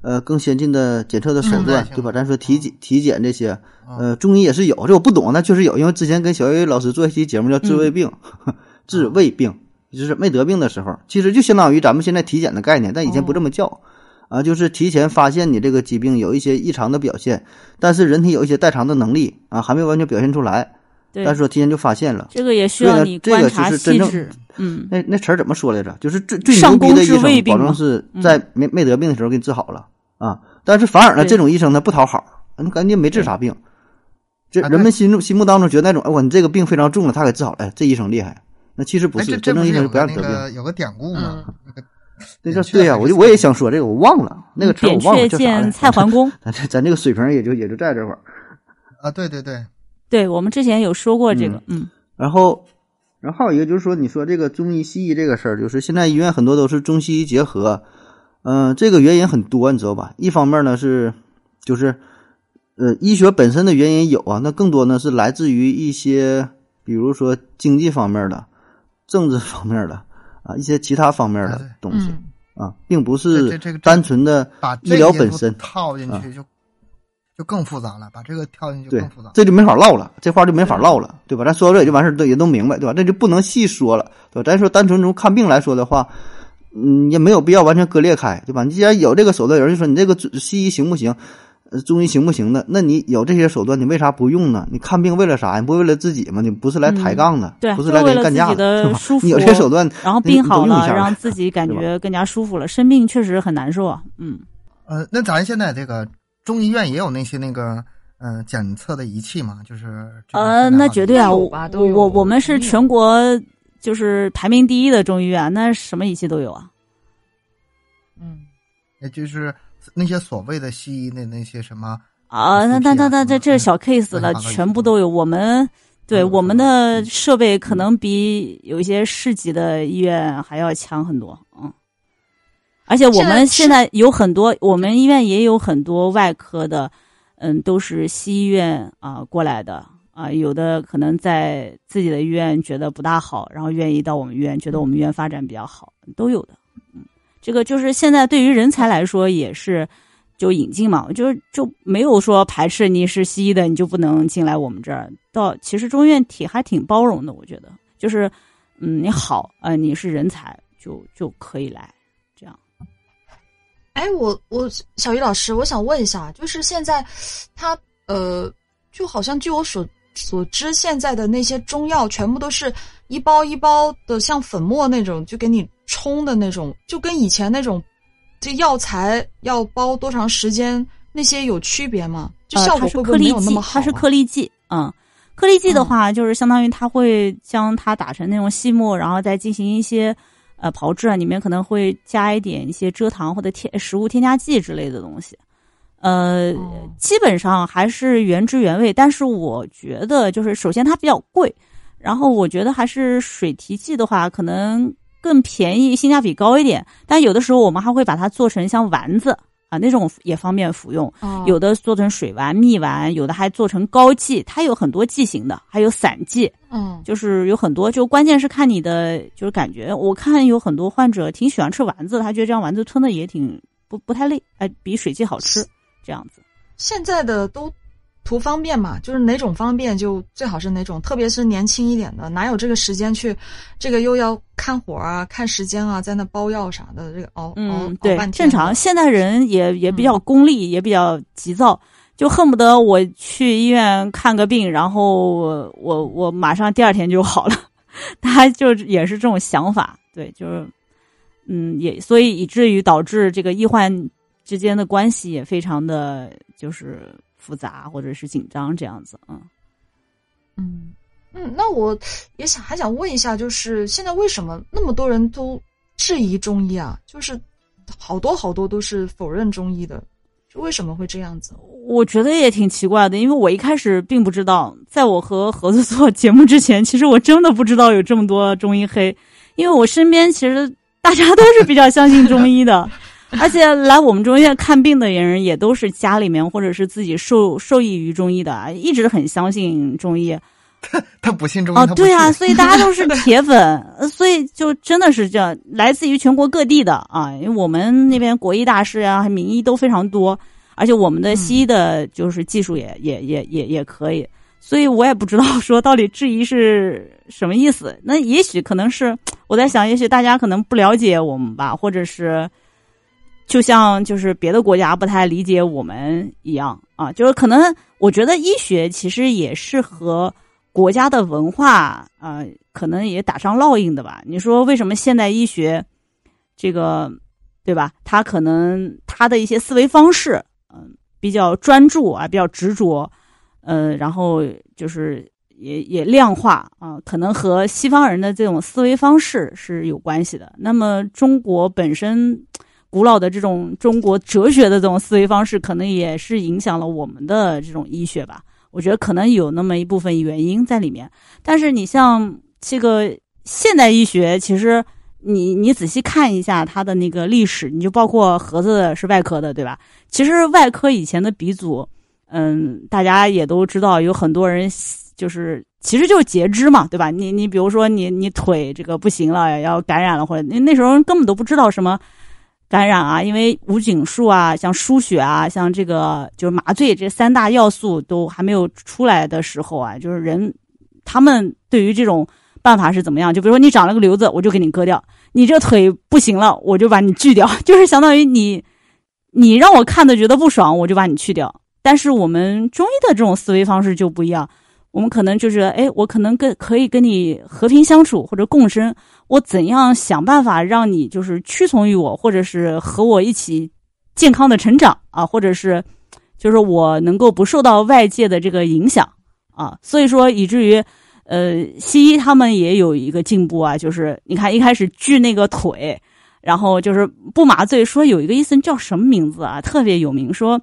呃更先进的检测的手嗯段，对对吧？咱说体检体检这些，嗯。呃，中医也是有，这我不懂，那确实有，因为之前跟小岳老师做一期节目叫治胃病，<laughs> 治胃病就是没得病的时候，其实就相当于咱们现在体检的概念，但以前不这么叫。啊，就是提前发现你这个疾病有一些异常的表现，但是人体有一些代偿的能力啊，还没完全表现出来，对，但是说提前就发现了。这个也需要你这个观察就是真正细致。嗯，那那词儿怎么说来着？就是最最牛逼的医生，保证是嗯在没没得病的时候给你治好了啊。但是反而呢，这种医生他不讨好，你感觉没治啥病。这啊人们心中心目当中觉得那种，哎，我你这个病非常重了，他给治好了，哎，这医生厉害。那其实不哎，是，真正医生不让得病。个有个典故吗？那个那 <laughs> 叫对呀、我就我也想说这个，我忘了那个词儿，我忘了叫啥鹊见蔡桓公。<laughs> 咱这咱这个水平也就也就在这块儿。啊，对对对，对我们之前有说过这个，嗯然后，然后还有一个就是说，你说这个中医西医这个事儿，就是现在医院很多都是中西医结合，嗯、这个原因很多，你知道吧？一方面呢是，就是，呃，医学本身的原因有啊，那更多呢是来自于一些，比如说经济方面的、政治方面的啊，一些其他方面的东西嗯，啊，并不是单纯的把医疗本身。套进啊去就就更复杂了，把这个跳进去更复杂。，这就没法唠了，这话就没法唠了，对吧？咱说到这也就完事儿，都也都明白，对吧？这就不能细说了，对吧？咱说单纯从看病来说的话，嗯，也没有必要完全割裂开，对吧？你既然有这个手段，有人就说你这个西医行不行，呃，中医行不行的？那你有这些手段，你为啥不用呢？你看病为了啥？你不为了自己吗？你不是来抬杠的，嗯对不是来跟人干架的对吧舒服你有这些手段，然后病好了，用一下让自己感觉更加舒服了。生病确实很难受啊，嗯，呃，那咱现在这个中医院也有那些那个嗯、呃检测的仪器嘛，就是这个呃，那绝对啊，我吧都有我我们是全国就是排名第一的中医院，那什么仪器都有啊。嗯，那就是那些所谓的西医的那些什么啊，那那那啊那这这是小嗯 case 了，全部都有。我们对我们的设备可能比有一些市级的医院还要强很多，嗯。而且我们现在有很多，我们医院也有很多外科的，嗯，都是西医院啊、过来的啊、有的可能在自己的医院觉得不大好，然后愿意到我们医院，觉得我们医院发展比较好，都有的。嗯，这个就是现在对于人才来说也是就引进嘛，就就没有说排斥你是西医的你就不能进来我们这儿。到其实中医院体还挺包容的，我觉得就是嗯你好呃你是人才就就可以来。哎，我我小鱼老师，我想问一下，就是现在他呃，就好像据我所所知，现在的那些中药全部都是一包一包的，像粉末那种，就给你冲的那种，就跟以前那种这药材要包多长时间那些有区别吗？就呃，效果会不会没有那么，好、啊？它是颗粒剂，嗯，颗粒剂的嗯话，就是相当于它会将它打成那种细末，然后再进行一些呃炮制啊，里面可能会加一点一些蔗糖或者添食物添加剂之类的东西。呃，哦基本上还是原汁原味，但是我觉得就是首先它比较贵，然后我觉得还是水提剂的话，可能更便宜，性价比高一点。但有的时候我们还会把它做成像丸子啊那种也方便服用，哦有的做成水丸、蜜丸，有的还做成膏剂，它有很多剂型的，还有散剂，嗯就是有很多，就关键是看你的就是感觉。我看有很多患者挺喜欢吃丸子，他觉得这样丸子吞的也挺不不太累，哎，比水剂好吃，这样子。现在的都图方便嘛，就是哪种方便就最好是哪种，特别是年轻一点的，哪有这个时间去，这个又要看火啊、看时间啊，在那包药啥的，这个熬熬嗯，熬对半，天正常。现代人也也比嗯较功利，也比较急躁，就恨不得我去医院看个病，然后我我我马上第二天就好了。<laughs> 他就也是这种想法，对，就是嗯，也所以以至于导致这个医患之间的关系也非常的就是复杂或者是紧张这样子，嗯。嗯嗯，那我也想还想问一下，就是现在为什么那么多人都质疑中医啊？就是好多好多都是否认中医的，就为什么会这样子？我觉得也挺奇怪的，因为我一开始并不知道，在我和盒子做节目之前，其实我真的不知道有这么多中医黑，因为我身边其实大家都是比较相信中医的，<laughs> 而且来我们中医院看病的人也都是家里面或者是自己受受益于中医的，一直很相信中医。他 <laughs> 他不信中医，对啊，所以大家都是 <laughs> 铁粉，呃所以就真的是这样，来自于全国各地的啊，因为我们那边国医大师啊、名医都非常多，而且我们的西医的就是技术也、也也也也可以，所以我也不知道说到底质疑是什么意思。那也许可能是我在想，也许大家可能不了解我们吧，或者是就像就是别的国家不太理解我们一样啊，就是可能我觉得医学其实也是和国家的文化啊、可能也打上烙印的吧。你说为什么现代医学这个对吧？他可能他的一些思维方式，嗯、比较专注啊，比较执着，呃，然后就是也也量化啊、可能和西方人的这种思维方式是有关系的。那么中国本身古老的这种中国哲学的这种思维方式，可能也是影响了我们的这种医学吧。我觉得可能有那么一部分原因在里面。但是你像这个现代医学，其实你你仔细看一下它的那个历史，你就包括盒子是外科的，对吧？其实外科以前的鼻祖，嗯，大家也都知道，有很多人就是其实就是截肢嘛，对吧？你你比如说你你腿这个不行了，要感染了，或者那那时候根本都不知道什么。感染啊，因为无菌术啊，像输血啊，像这个就是麻醉这三大要素都还没有出来的时候啊，就是人他们对于这种办法是怎么样？就比如说你长了个瘤子，我就给你割掉；你这腿不行了，我就把你锯掉，<laughs> 就是相当于你你让我看的觉得不爽，我就把你去掉。但是我们中医的这种思维方式就不一样，我们可能就是哎，我可能跟可以跟你和平相处或者共生。我怎样想办法让你就是屈从于我，或者是和我一起健康的成长啊，或者是就是我能够不受到外界的这个影响啊，所以说以至于呃，西医他们也有一个进步啊，就是你看一开始锯那个腿，然后就是不麻醉，说有一个医生叫什么名字啊，特别有名，说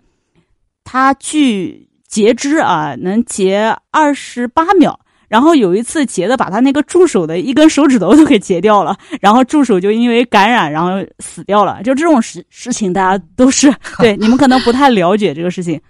他锯截肢啊，能截二十八秒。然后有一次截的把他那个助手的一根手指头都给截掉了，然后助手就因为感染然后死掉了。就这种事事情，大家都是 <laughs> 对 <laughs> 你们可能不太了解这个事情。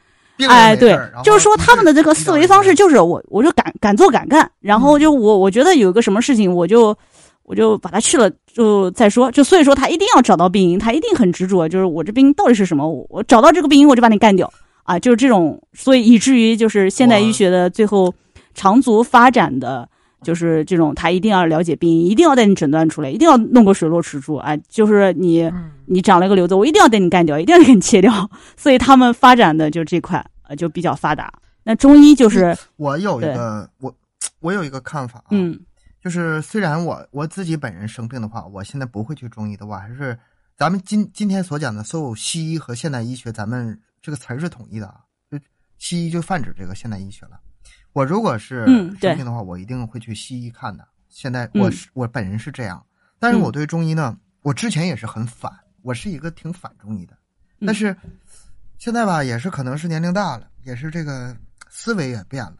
哎，对就是说他们的这个思维方式就是我我就敢敢做敢干，然后就我我觉得有个什么事情我就我就把他去了就再说，就所以说他一定要找到病因，他一定很执着，就是我这病因到底是什么，我我找到这个病因我就把你干掉啊，就是这种，所以以至于就是现代医学的最后长足发展的。就是这种，他一定要了解病因，一定要带你诊断出来，一定要弄个水落石出啊！就是你嗯你长了个瘤子，我一定要带你干掉，一定要给你切掉。所以他们发展的就这块呃就比较发达。那中医就是我有一个我我有一个看法啊，嗯就是虽然我我自己本人生病的话，我现在不会去中医的，我还是咱们今今天所讲的所有西医和现代医学，咱们这个词儿是统一的啊，就西医就泛指这个现代医学了。我如果是生病的话，我一定会去西医看的。现在我嗯是、我本人是这样，但是我嗯对中医呢，我之前也是很反，我是一个挺反中医的，嗯但是现在吧，也是可能是年龄大了，也是这个思维也变了。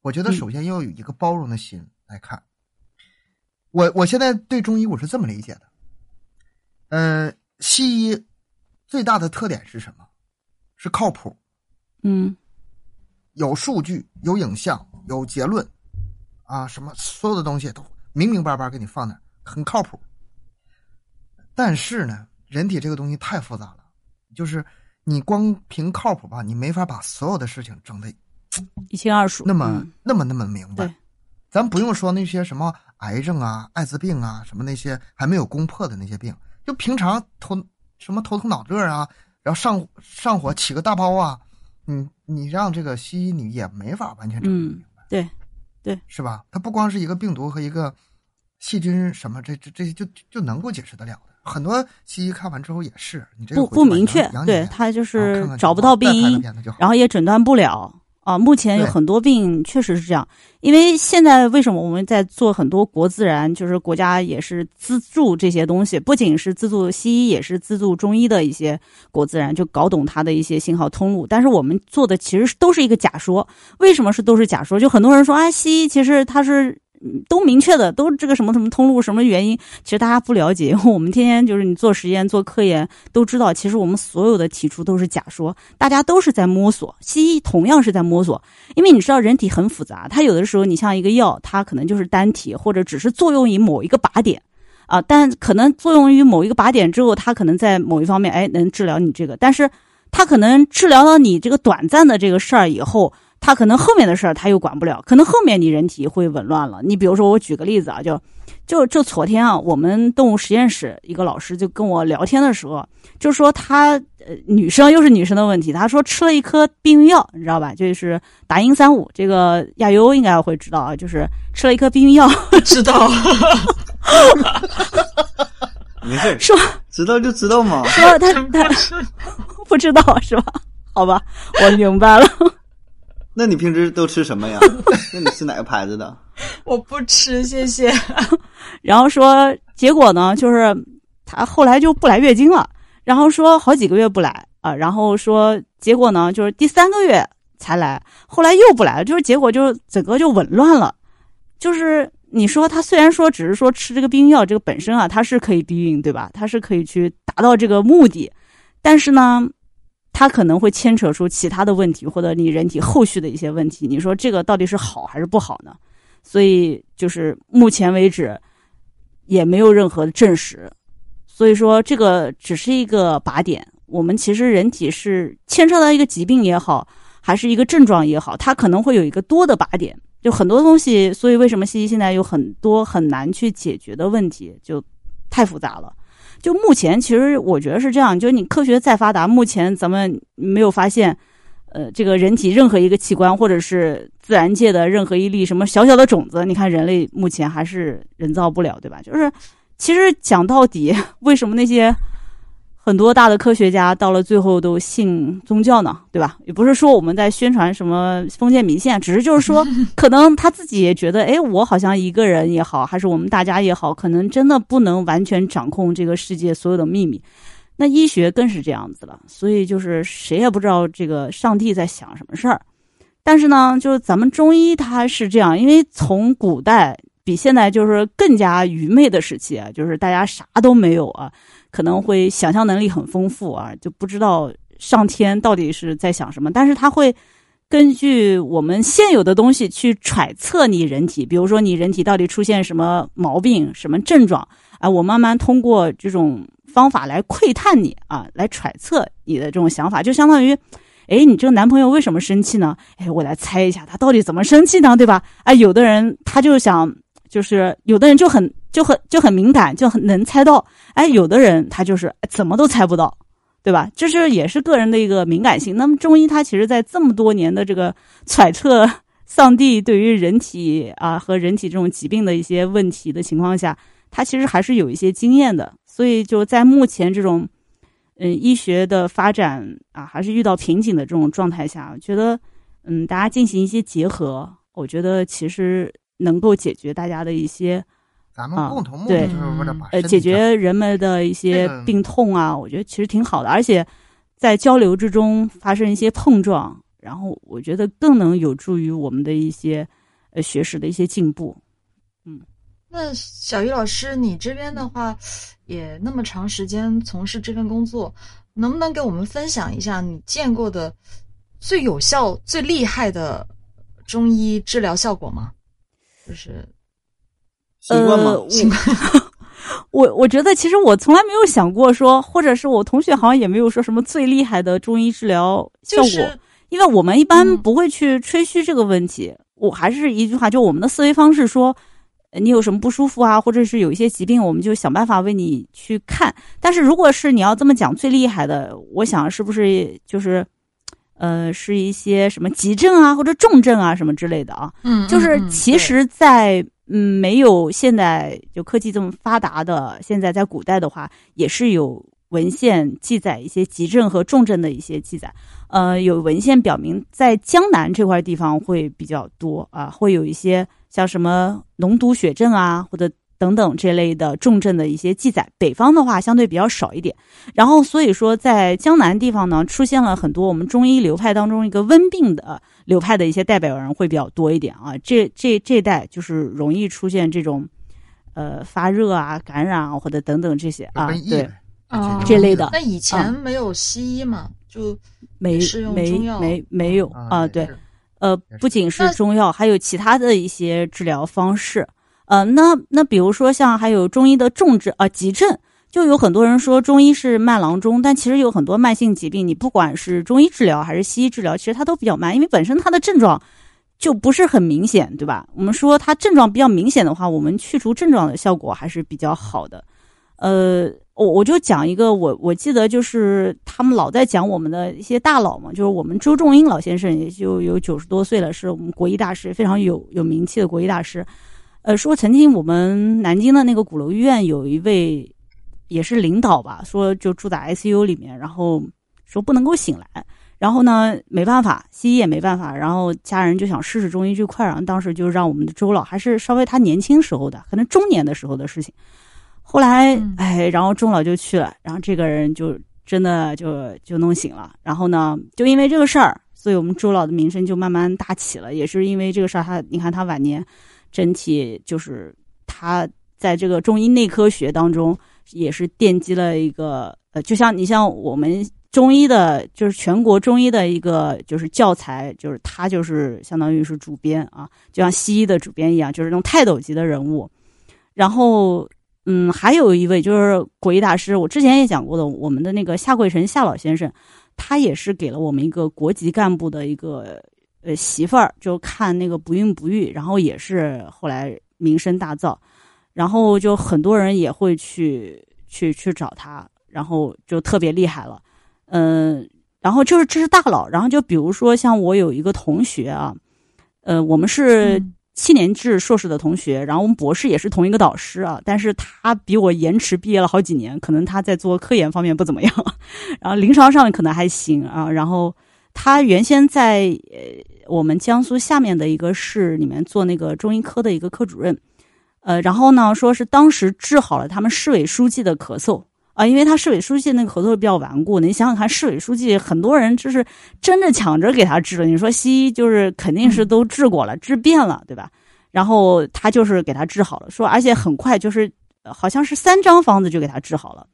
我觉得嗯首先要有一个包容的心来看。我我现在对中医我是这么理解的，呃，西医最大的特点是什么？是靠谱，嗯有数据、有影像、有结论，啊，什么所有的东西都明明白白给你放那儿，很靠谱。但是呢，人体这个东西太复杂了，就是你光凭靠谱吧，你没法把所有的事情整得一清二楚。那么、嗯那么那么明白。咱不用说那些什么癌症啊、艾滋病啊，什么那些还没有攻破的那些病，就平常头什么头疼脑热啊，然后上上火起个大包啊，你你让这个西医你也没法完全整明嗯对，对，是吧？它不光是一个病毒和一个细菌什么，这这这些就就能够解释得了的。很多西医看完之后也是，你这个不不明确对他就是找不到病因。然后也诊断不了啊。目前有很多病确实是这样，因为现在为什么我们在做很多国自然，就是国家也是资助这些东西，不仅是资助西医，也是资助中医的一些国自然，就搞懂它的一些信号通路。但是我们做的其实是都是一个假说，为什么是都是假说？就很多人说啊，西医其实它是。都明确的，都这个什么什么通路，什么原因，其实大家不了解。因 <laughs> 为我们天天就是你做实验、做科研，都知道，其实我们所有的提出都是假说，大家都是在摸索。西医同样是在摸索，因为你知道人体很复杂，它有的时候你像一个药，它可能就是单体，或者只是作用于某一个靶点。啊，但可能作用于某一个靶点之后，它可能在某一方面，哎，能治疗你这个，但是它可能治疗到你这个短暂的这个事儿以后，它可能后面的事儿他又管不了，可能后面你人体会紊乱了。你比如说，我举个例子啊，就就就昨天啊，我们动物实验室一个老师就跟我聊天的时候，就说他呃女生又是女生的问题，她说吃了一颗避孕药，你知道吧？就是达英三五，这个亚优应该会知道啊，就是吃了一颗避孕药，<laughs> 知道，没事儿，说知道就知道嘛。说他他不知道是吧？好吧，我明白了。那你平时都吃什么呀？<laughs> 那你吃哪个牌子的？我不吃，谢谢。然后说，结果呢，就是她后来就不来月经了，然后说好几个月不来啊，然后说结果呢，就是第三个月才来，后来又不来了，就是结果就整个就紊乱了。就是你说她虽然说只是说吃这个避孕药这个本身啊，它是可以避孕，对吧？它是可以去达到这个目的，但是呢。它可能会牵扯出其他的问题，或者你人体后续的一些问题。你说这个到底是好还是不好呢？所以就是目前为止也没有任何的证实，所以说这个只是一个靶点。我们其实人体是牵扯到一个疾病也好，还是一个症状也好，它可能会有一个多的靶点，就很多东西。所以为什么西医现在有很多很难去解决的问题，就太复杂了。就目前，其实我觉得是这样，就是你科学再发达，目前咱们没有发现，呃，这个人体任何一个器官，或者是自然界的任何一粒什么小小的种子，你看人类目前还是人造不了，对吧？就是其实讲到底，<laughs> 为什么那些很多大的科学家到了最后都信宗教呢？对吧？也不是说我们在宣传什么封建迷信，只是就是说，<laughs> 可能他自己也觉得，哎，我好像一个人也好，还是我们大家也好，可能真的不能完全掌控这个世界所有的秘密。那医学更是这样子了，所以就是谁也不知道这个上帝在想什么事儿。但是呢，就是咱们中医它是这样，因为从古代比现在就是更加愚昧的时期啊，就是大家啥都没有啊，可能会想象能力很丰富啊，就不知道上天到底是在想什么。但是他会根据我们现有的东西去揣测你人体，比如说你人体到底出现什么毛病、什么症状啊，我慢慢通过这种方法来窥探你啊，来揣测你的这种想法，就相当于。哎，你这个男朋友为什么生气呢？哎，我来猜一下，他到底怎么生气呢？对吧？哎，有的人他就想，就是有的人就很就很就很敏感，就很能猜到。哎，有的人他就是怎么都猜不到，对吧？这是也是个人的一个敏感性。那么中医它其实在这么多年的这个揣测上帝对于人体啊和人体这种疾病的一些问题的情况下，它其实还是有一些经验的。所以就在目前这种。嗯，医学的发展啊，还是遇到瓶颈的这种状态下，我觉得，嗯，大家进行一些结合，我觉得其实能够解决大家的一些咱们啊共同目对的就是为了把呃解决人们的一些病痛啊，我觉得其实挺好的，而且在交流之中发生一些碰撞，然后我觉得更能有助于我们的一些呃学识的一些进步。嗯那小鱼老师，你这边的话，也那么长时间从事这份工作，能不能给我们分享一下你见过的最有效、最厉害的中医治疗效果吗？就是习惯吗？呃我 <laughs> 我我觉得其实我从来没有想过说，或者是我同学好像也没有说什么最厉害的中医治疗效果，就是因为我们一般嗯不会去吹嘘这个问题。我还是一句话，就我们的思维方式说，呃你有什么不舒服啊，或者是有一些疾病，我们就想办法为你去看。但是如果是你要这么讲最厉害的，我想是不是就是，呃，是一些什么急症啊，或者重症啊什么之类的啊？嗯，就是其实在，嗯没有现在就科技这么发达的，现在在古代的话，也是有文献记载一些急症和重症的一些记载。呃，有文献表明，在江南这块地方会比较多啊，会有一些像什么脓毒血症啊，或者等等这类的重症的一些记载。北方的话相对比较少一点。然后所以说，在江南地方呢，出现了很多我们中医流派当中一个温病的流派的一些代表人会比较多一点啊。这这这代就是容易出现这种，呃，发热啊、感染啊或者等等这些啊，对，瘟疫。呗哦。这类的。那以前没有西医嘛，就没没没没有。啊，对，呃不仅是中药，还有其他的一些治疗方式。呃，那那比如说像还有中医的重症啊、急症，就有很多人说中医是慢郎中，但其实有很多慢性疾病，你不管是中医治疗还是西医治疗，其实它都比较慢，因为本身它的症状就不是很明显，对吧？我们说它症状比较明显的话，我们去除症状的效果还是比较好的。呃，我我就讲一个，我我记得就是他们老在讲我们的一些大佬嘛，就是我们周仲英老先生，也就有九十多岁了，是我们国医大师，非常有有名气的国医大师。呃，说曾经我们南京的那个鼓楼医院有一位也是领导吧，说就住在 ICU 里面，然后说不能够醒来，然后呢没办法，西医也没办法，然后家人就想试试中医这块儿，然后当时就让我们的周老，还是稍微他年轻时候的，可能中年的时候的事情。后来嗯，哎，然后钟老就去了，然后这个人就真的就就弄醒了。然后呢，就因为这个事儿，所以我们周老的名声就慢慢大起了。也是因为这个事儿，他你看他晚年整体就是他在这个中医内科学当中也是奠基了一个呃，就像你像我们中医的，就是全国中医的一个就是教材，就是他就是相当于是主编啊，就像西医的主编一样，就是那种泰斗级的人物。然后嗯，还有一位就是国医大师，我之前也讲过的，我们的那个夏桂成夏老先生，他也是给了我们一个国级干部的一个呃媳妇儿，就看那个不孕不育，然后也是后来名声大噪，然后就很多人也会去去去找他，然后就特别厉害了，嗯、然后就是这是大佬，然后就比如说像我有一个同学啊，呃，我们是。嗯七年制硕士的同学，然后我们博士也是同一个导师啊，但是他比我延迟毕业了好几年，可能他在做科研方面不怎么样，<laughs> 然后临床上可能还行啊。然后他原先在呃我们江苏下面的一个市里面做那个中医科的一个科主任，呃，然后呢说是当时治好了他们市委书记的咳嗽。啊，因为他市委书记那个咳嗽比较顽固，你想想看，市委书记很多人就是争着抢着给他治了。你说西医就是肯定是都治过了，治遍了，对吧？然后他就是给他治好了，说而且很快就是好像是三张方子就给他治好了。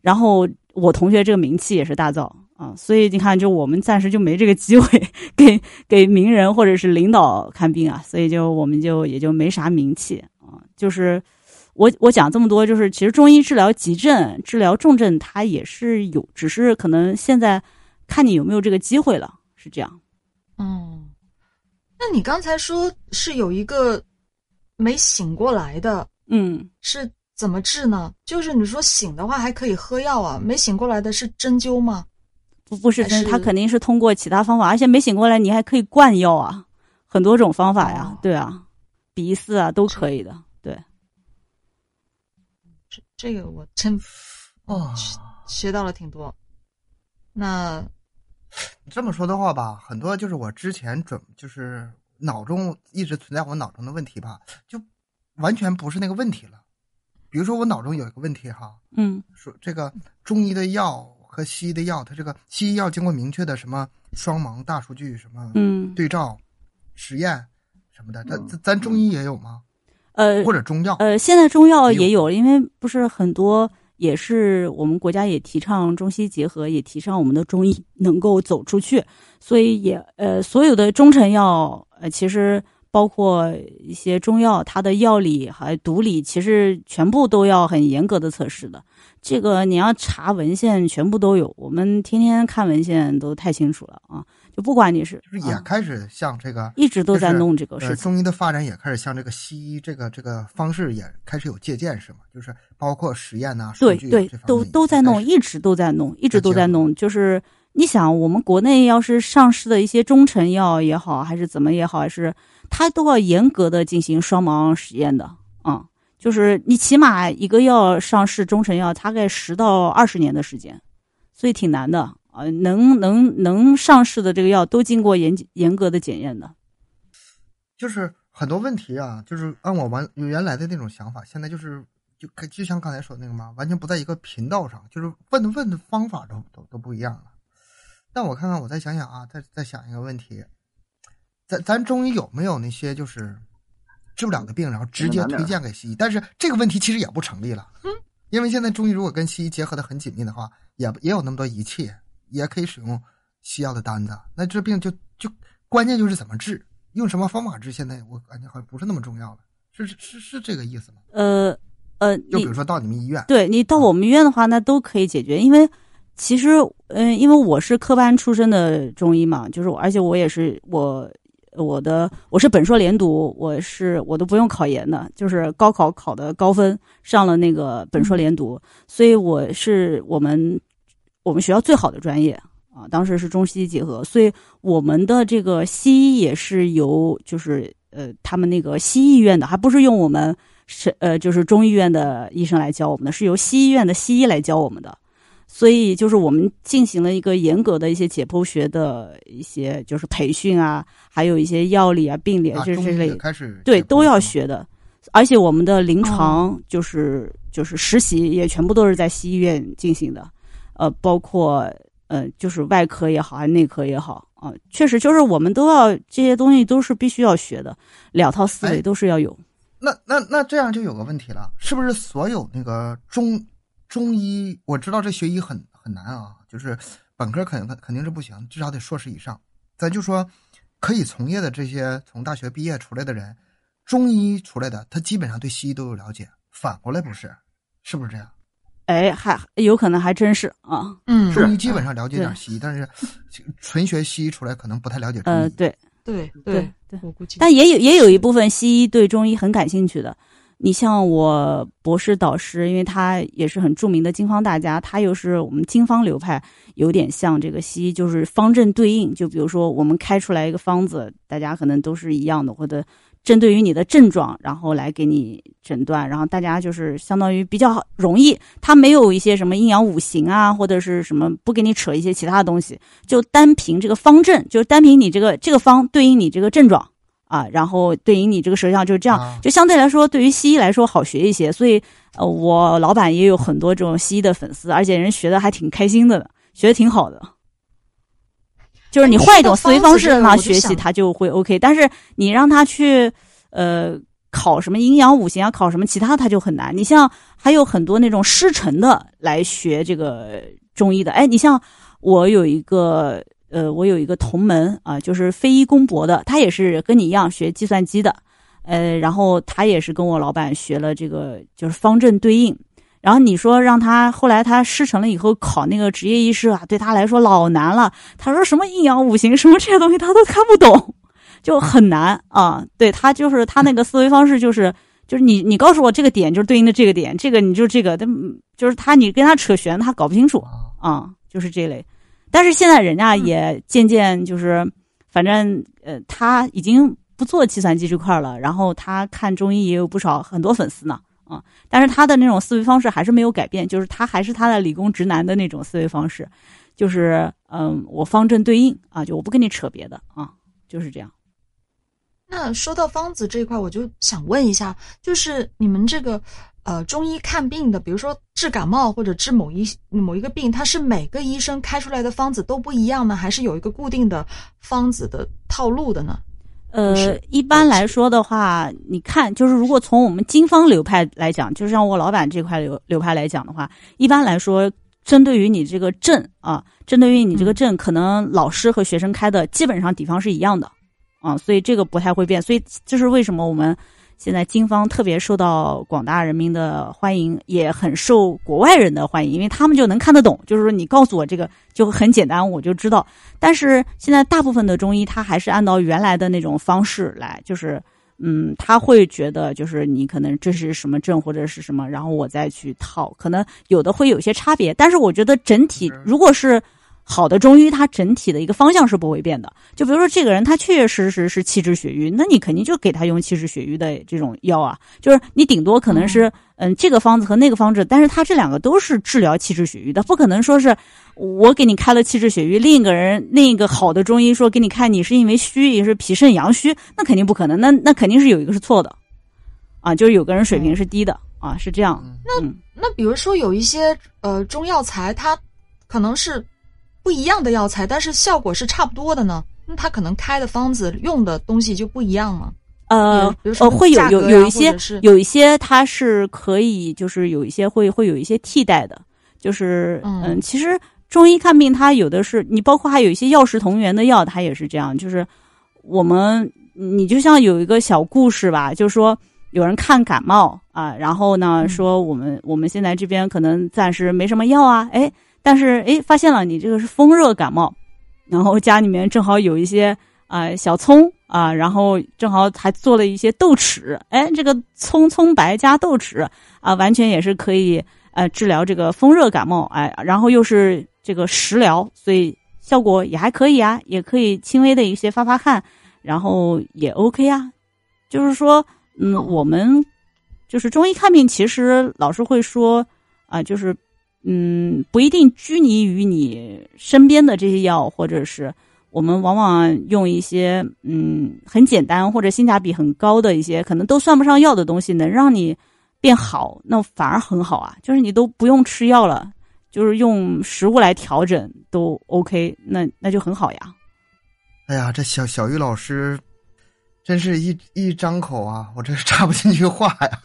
然后我同学这个名气也是大噪啊，所以你看，就我们暂时就没这个机会给给名人或者是领导看病啊，所以就我们就也就没啥名气啊，就是。我我讲这么多，就是其实中医治疗急症、治疗重症，它也是有，只是可能现在看你有没有这个机会了，是这样。哦，那你刚才说是有一个没醒过来的，嗯，是怎么治呢？就是你说醒的话还可以喝药啊，没醒过来的是针灸吗？不不是针，他肯定是通过其他方法，而且没醒过来，你还可以灌药啊，很多种方法呀，哦对啊，鼻饲啊都可以的，对。这这个我真哦，学到了挺多。那你这么说的话吧，很多就是我之前准就是脑中一直存在我脑中的问题吧，就完全不是那个问题了。比如说我脑中有一个问题哈，嗯说这个中医的药和西医的药，它这个西医药经过明确的什么双盲大数据什么嗯，对照实验什么的，咱咱咱中医也有吗？呃或者中药？呃，现在中药也有也有，因为不是很多，也是我们国家也提倡中西结合，也提倡我们的中医能够走出去，所以也呃，所有的中成药呃，其实包括一些中药，它的药理还毒理，其实全部都要很严格的测试的。这个你要查文献，全部都有，我们天天看文献都太清楚了啊！就不管你是就是也啊开始向这个一直都在弄这个事情。中医的发展也开始向这个西医这个这个方式也开始有借鉴，是吗？就是包括实验呐、数对对都都在弄，一直都在弄，一直都在弄。就是你想，我们国内要是上市的一些中成药也好，还是怎么也好，还是它都要严格的进行双盲实验的啊、就是你起码一个药上市中成药，大概十到二十年的时间，所以挺难的啊、能能能上市的这个药都经过严严格的检验的。就是很多问题啊，就是按我完原来的那种想法，现在就是就就像刚才说那个嘛，完全不在一个频道上，就是问的问的方法都都都不一样了。但我看看，我再想想啊，再再想一个问题，咱咱中医有没有那些就是治不了的病，然后直接推荐给西医？但是这个问题其实也不成立了，因为现在中医如果跟西医结合的很紧密的话，也也有那么多仪器，也可以使用西药的单子。那这病就就关键就是怎么治，用什么方法治，现在我感觉好像不是那么重要了，是是是是这个意思吗？呃呃，就比如说到你们医院，对你到我们医院的话，那都可以解决，因为其实，嗯、因为我是科班出身的中医嘛，就是我，而且我也是我我的我是本硕连读，我是我都不用考研的，就是高考考的高分上了那个本硕连读，所以我是我们我们学校最好的专业啊，当时是中西医结合，所以我们的这个西医也是由就是呃他们那个西医院的，还不是用我们是呃就是中医院的医生来教我们的，是由西医院的西医来教我们的。所以就是我们进行了一个严格的一些解剖学的一些就是培训啊，还有一些药理啊、病理啊，这这类也开始对，都要学的。而且我们的临哦床就是、就是实习也全部都是在西医院进行的，呃，包括呃就是外科也好，还是内科也好啊、确实就是我们都要这些东西都是必须要学的，两套思维哎都是要有。那那那这样就有个问题了，是不是所有那个中中医，我知道这学医很很难啊，就是本科肯定肯定是不行，至少得硕士以上。咱就说可以从业的这些从大学毕业出来的人，中医出来的，他基本上对西医都有了解。反过来不是，是不是这样？哎，还有可能还真是啊，嗯，中医基本上了解点西医，但是纯学西医出来可能不太了解中医。呃，对对对对，对。我估计，但也有也有一部分西医对中医很感兴趣的。你像我博士导师，因为他也是很著名的经方大家，他又是我们经方流派，有点像这个西医，就是方正对应。就比如说我们开出来一个方子，大家可能都是一样的，或者针对于你的症状，然后来给你诊断，然后大家就是相当于比较容易，他没有一些什么阴阳五行啊，或者是什么不给你扯一些其他的东西，就单凭这个方正，就是单凭你这个这个方对应你这个症状啊，然后对应你这个舌象，就是这样，啊就相对来说对于西医来说好学一些。所以呃，我老板也有很多这种西医的粉丝，而且人学的还挺开心的，学的挺好的。就是你哎换一种思维方式让他学习，他就会 OK。但是你让他去呃考什么阴阳五行啊，考什么其他，他就很难。你像还有很多那种师承的来学这个中医的，哎，你像我有一个呃，我有一个同门啊、就是非医公博的，他也是跟你一样学计算机的，呃，然后他也是跟我老板学了这个就是方正对应。然后你说让他后来他师承了以后考那个职业医师啊，对他来说老难了。他说什么阴阳五行什么这些东西他都看不懂，就很难啊。对他就是他那个思维方式就是就是你你告诉我这个点就是对应的这个点，这个你就这个，但就是他你跟他扯玄他搞不清楚啊啊，就是这类。但是现在人家也渐渐就是，反正呃他已经不做计算机这块了，然后他看中医也有不少很多粉丝呢。啊，但是他的那种思维方式还是没有改变，就是他还是他的理工直男的那种思维方式，就是嗯，我方正对应啊，就我不跟你扯别的啊，就是这样。那说到方子这一块，我就想问一下，就是你们这个呃中医看病的，比如说治感冒或者治某一某一个病，它是每个医生开出来的方子都不一样呢，还是有一个固定的方子的套路的呢？呃，一般来说的话，你看，就是如果从我们经方流派来讲，就是像我老板这块流流派来讲的话，一般来说，针对于你这个证啊，针对于你这个证，可能老师和学生开的基本上底方是一样的啊，所以这个不太会变。所以这是为什么我们现在经方特别受到广大人民的欢迎，也很受国外人的欢迎，因为他们就能看得懂，就是说你告诉我这个就很简单，我就知道。但是现在大部分的中医，他还是按照原来的那种方式来，就是嗯，他会觉得就是你可能这是什么症或者是什么，然后我再去套，可能有的会有些差别。但是我觉得整体如果是好的中医，它整体的一个方向是不会变的。就比如说这个人他确确实实是气滞血瘀，那你肯定就给他用气滞血瘀的这种药啊，就是你顶多可能是嗯这个方子和那个方子，但是他这两个都是治疗气滞血瘀的，不可能说是我给你开了气滞血瘀，另一个人另一个好的中医说给你看你是因为虚，也是脾肾阳虚，那肯定不可能，那那肯定是有一个是错的，啊，就是有个人水平是低的啊，是这样。那嗯那比如说有一些呃中药材，它可能是不一样的药材，但是效果是差不多的呢，那他可能开的方子用的东西就不一样吗？呃比如说呃，会有有有一些是有一些它是可以，就是有一些会会有一些替代的，就是嗯。嗯，其实中医看病它有的是你包括还有一些药食同源的药，它也是这样，就是我们你就像有一个小故事吧，就是说有人看感冒啊，然后呢嗯。说我们我们现在这边可能暂时没什么药啊，哎，但是哎发现了你这个是风热感冒，然后家里面正好有一些啊、小葱啊，然后正好还做了一些豆豉，哎，这个葱葱白加豆豉啊，完全也是可以呃治疗这个风热感冒，哎，然后又是这个食疗，所以效果也还可以啊，也可以轻微的一些发发汗，然后也 OK 啊，就是说，嗯，我们就是中医看病，其实老师会说啊，就是嗯，不一定拘泥于你身边的这些药，或者是我们往往用一些嗯很简单或者性价比很高的一些，可能都算不上药的东西，能让你变好，那反而很好啊。就是你都不用吃药了，就是用食物来调整都 OK，那那就很好呀。哎呀，这小小玉老师，真是一一张口啊，我这是插不进去话呀。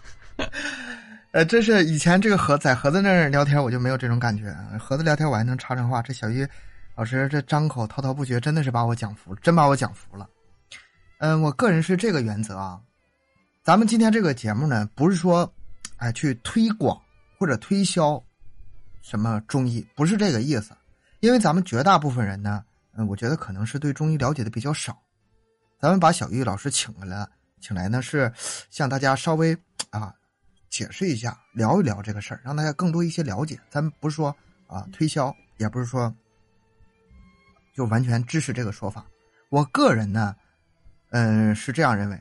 呃，这是以前这个盒在盒子那儿聊天，我就没有这种感觉。盒子聊天我还能插上话，这小玉老师这张口滔滔不绝，真的是把我讲服，真把我讲服了。嗯，我个人是这个原则啊。咱们今天这个节目呢，不是说，哎，去推广或者推销什么中医，不是这个意思。因为咱们绝大部分人呢，嗯，我觉得可能是对中医了解的比较少。咱们把小玉老师请来了，请来呢是向大家稍微啊解释一下，聊一聊这个事儿，让大家更多一些了解。咱们不是说啊推销，也不是说就完全支持这个说法。我个人呢，嗯，是这样认为。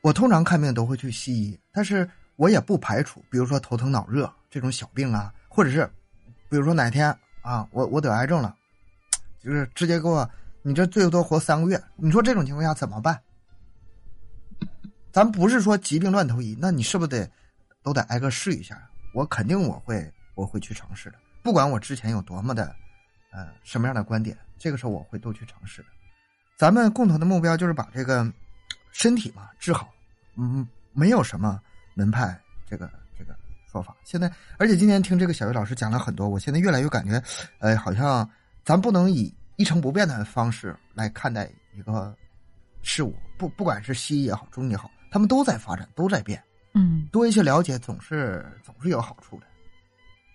我通常看病都会去西医，但是我也不排除，比如说头疼脑热这种小病啊，或者是比如说哪天啊，我我得癌症了，就是直接给我，你这最多活三个月，你说这种情况下怎么办？咱不是说疾病乱投医，那你是不是得都得挨个试一下？我肯定我会我会去尝试的，不管我之前有多么的呃什么样的观点，这个时候我会都去尝试的。咱们共同的目标就是把这个身体嘛治好，嗯，没有什么门派这个这个说法。现在，而且今天听这个小玉老师讲了很多，我现在越来越感觉，呃，好像咱不能以一成不变的方式来看待一个事物，不不管是西医也好，中医也好，他们都在发展，都在变。嗯，多一些了解总是总是有好处的。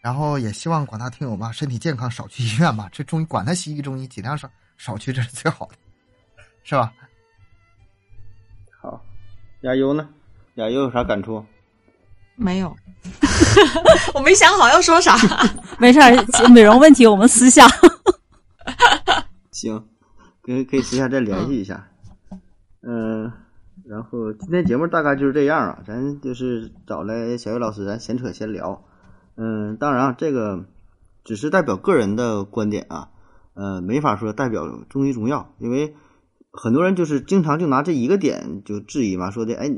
然后也希望广大听友吧身体健康，少去医院吧。这中医管他西医中医，尽量少少去，这是最好的，<laughs> 是吧？好，亚优呢？亚优有啥感触？没有，<laughs> 我没想好要说啥。<laughs> 没事儿，美容问题我们私下。行，可以可以私下再联系一下。嗯、然后今天节目大概就是这样啊，咱就是找来小月老师，咱闲扯闲聊。嗯，当然啊，这个只是代表个人的观点啊，呃，没法说代表中医中药，因为很多人就是经常就拿这一个点就质疑嘛，说的哎，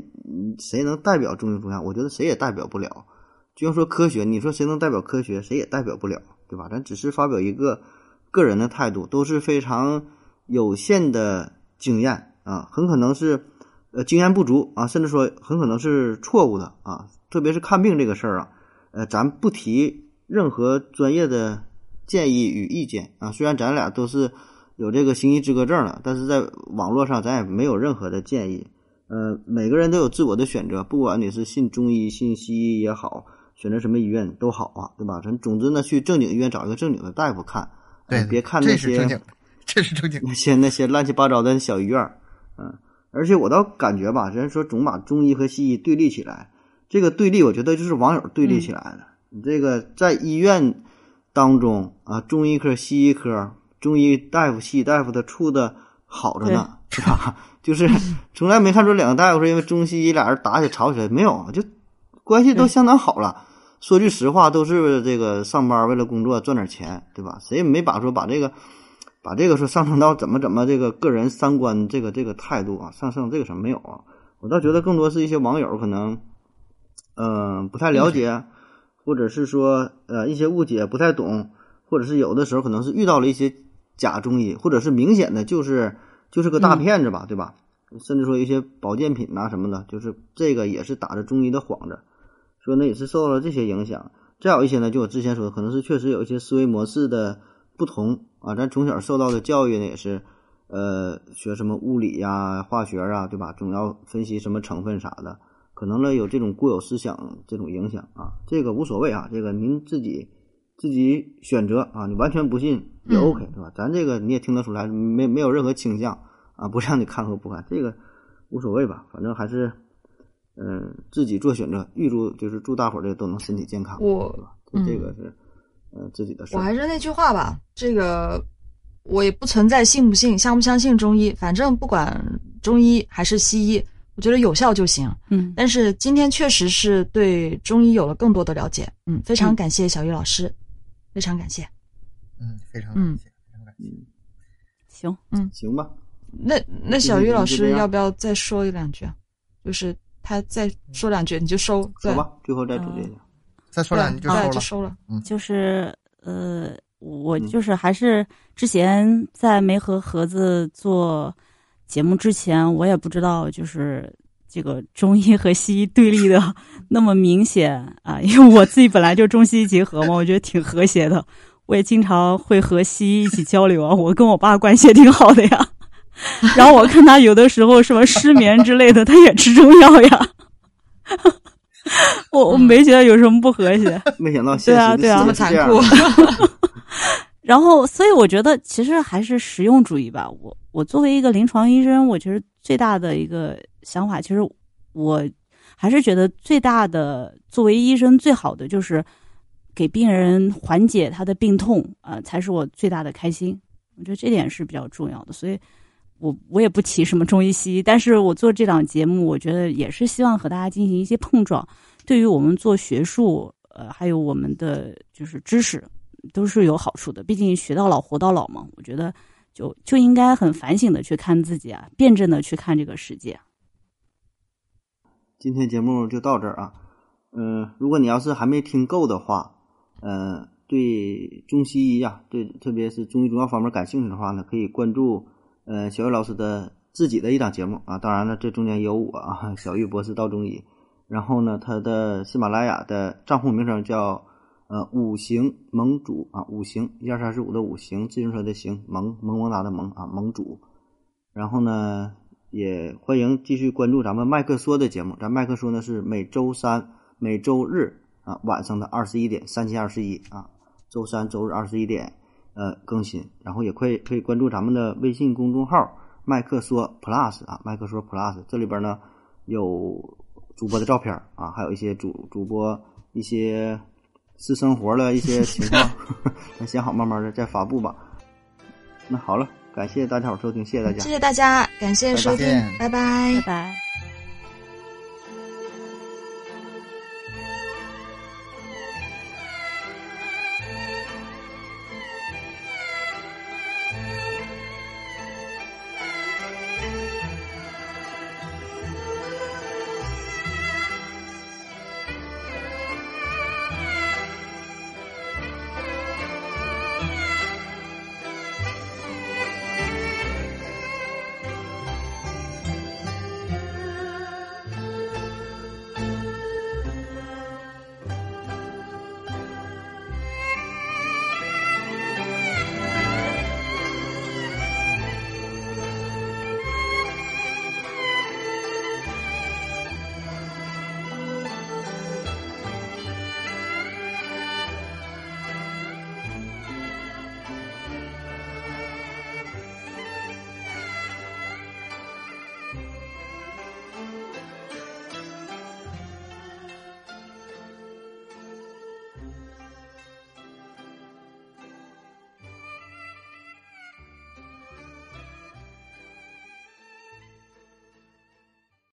谁能代表中医中药？我觉得谁也代表不了。就像说科学，你说谁能代表科学？谁也代表不了，对吧？咱只是发表一个个人的态度，都是非常有限的经验啊，很可能是呃经验不足啊，甚至说很可能是错误的啊。特别是看病这个事儿啊，呃，咱不提任何专业的建议与意见啊。虽然咱俩都是有这个行医资格证了，但是在网络上咱也没有任何的建议。呃，每个人都有自我的选择，不管你是信中医、信西医也好，选择什么医院都好啊，对吧？咱总之呢，去正经医院找一个正经的大夫看，对，别看那些这是正经的，这是正经那。些那些乱七八糟的小医院儿，嗯，而且我倒感觉吧，人说总把中医和西医对立起来，这个对立我觉得就是网友对立起来的。你这个在医院当中啊，中医科、西医科，中医大夫、西医大夫的处的好着呢，是吧？<laughs> 就是从来没看出两个大夫说因为中西医俩人打起吵起来，没有，就关系都相当好了。说句实话，都是这个上班为了工作赚点钱，对吧？谁也没把说把这个把这个说上升到怎么怎么这个个人三观这个这个态度啊，上升这个什么没有啊？我倒觉得更多是一些网友可能，嗯、不太了解，或者是说呃一些误解不太懂，或者是有的时候可能是遇到了一些假中医，或者是明显的就是就是个大骗子吧，对吧？甚至说一些保健品呐、什么的，就是这个也是打着中医的幌子，说呢也是受到了这些影响。再有一些呢，就我之前说的，可能是确实有一些思维模式的不同啊。咱从小受到的教育呢，也是呃学什么物理呀、化学啊，对吧？总要分析什么成分啥的，可能呢有这种固有思想这种影响啊。这个无所谓啊，这个您自己自己选择啊，你完全不信也 OK，、对吧？咱这个你也听得出来，没没有任何倾向啊，不让你看和不看，这个无所谓吧，反正还是。嗯，自己做选择，预祝就是祝大伙儿这都能身体健康，我对吧？这这个是，呃，自己的事。我还是那句话吧，这个我也不存在信不信、相不相信中医，反正不管中医还是西医，我觉得有效就行。嗯，但是今天确实是对中医有了更多的了解，嗯，非常嗯感谢小玉老师，非常感谢。嗯，非常嗯感谢，非常感谢。行，嗯行吧，那那小玉老师要不要再说一两句啊？就是他再说两句你就收，对说吧，最后再总结一下。再说两句就收了。就收了。就是呃，我嗯就是还是之前在没和盒子做节目之前，我也不知道就是这个中医和西医对立的 <laughs> 那么明显啊，因为我自己本来就中西医结合嘛，我觉得挺和谐的。我也经常会和西医一起交流啊，我跟我爸关系也挺好的呀。<laughs> 然后我看他有的时候什么失眠之类的，他也吃中药呀。<laughs> 我我没觉得有什么不和谐。没想到现对啊对啊实这么残酷然后，所以我觉得其实还是实用主义吧。我我作为一个临床医生，我其实最大的一个想法，其实我还是觉得最大的作为医生最好的就是给病人缓解他的病痛啊、呃才是我最大的开心。我觉得这点是比较重要的，所以我我也不提什么中医西医，但是我做这档节目，我觉得也是希望和大家进行一些碰撞，对于我们做学术，呃，还有我们的就是知识，都是有好处的。毕竟学到老活到老嘛，我觉得就就应该很反省的去看自己啊，辩证的去看这个世界。今天节目就到这儿啊。嗯、如果你要是还没听够的话，呃，对中西医呀、对特别是中医中药方面感兴趣的话呢，可以关注呃小玉老师的自己的一档节目啊。当然了，这中间有我啊，小玉博士道中医。然后呢，他的喜马拉雅的账户名称叫呃五行盟主啊，五行一二三四五的五行，自行车的行，萌萌萌哒的萌啊，盟主。然后呢，也欢迎继续关注咱们麦克说的节目。咱麦克说呢是每周三、每周日啊晚上的二十一点，三七二十一啊，周三、周日二十一点呃更新。然后也可以可以关注咱们的微信公众号“麦克说 Plus” 啊，麦克说 Plus 这里边呢有主播的照片啊，还有一些主主播一些私生活的一些 <laughs> 情况，咱想好慢慢的再发布吧。那好了，感谢大家伙收听，谢谢大家谢。谢大家，感谢收听拜拜拜拜。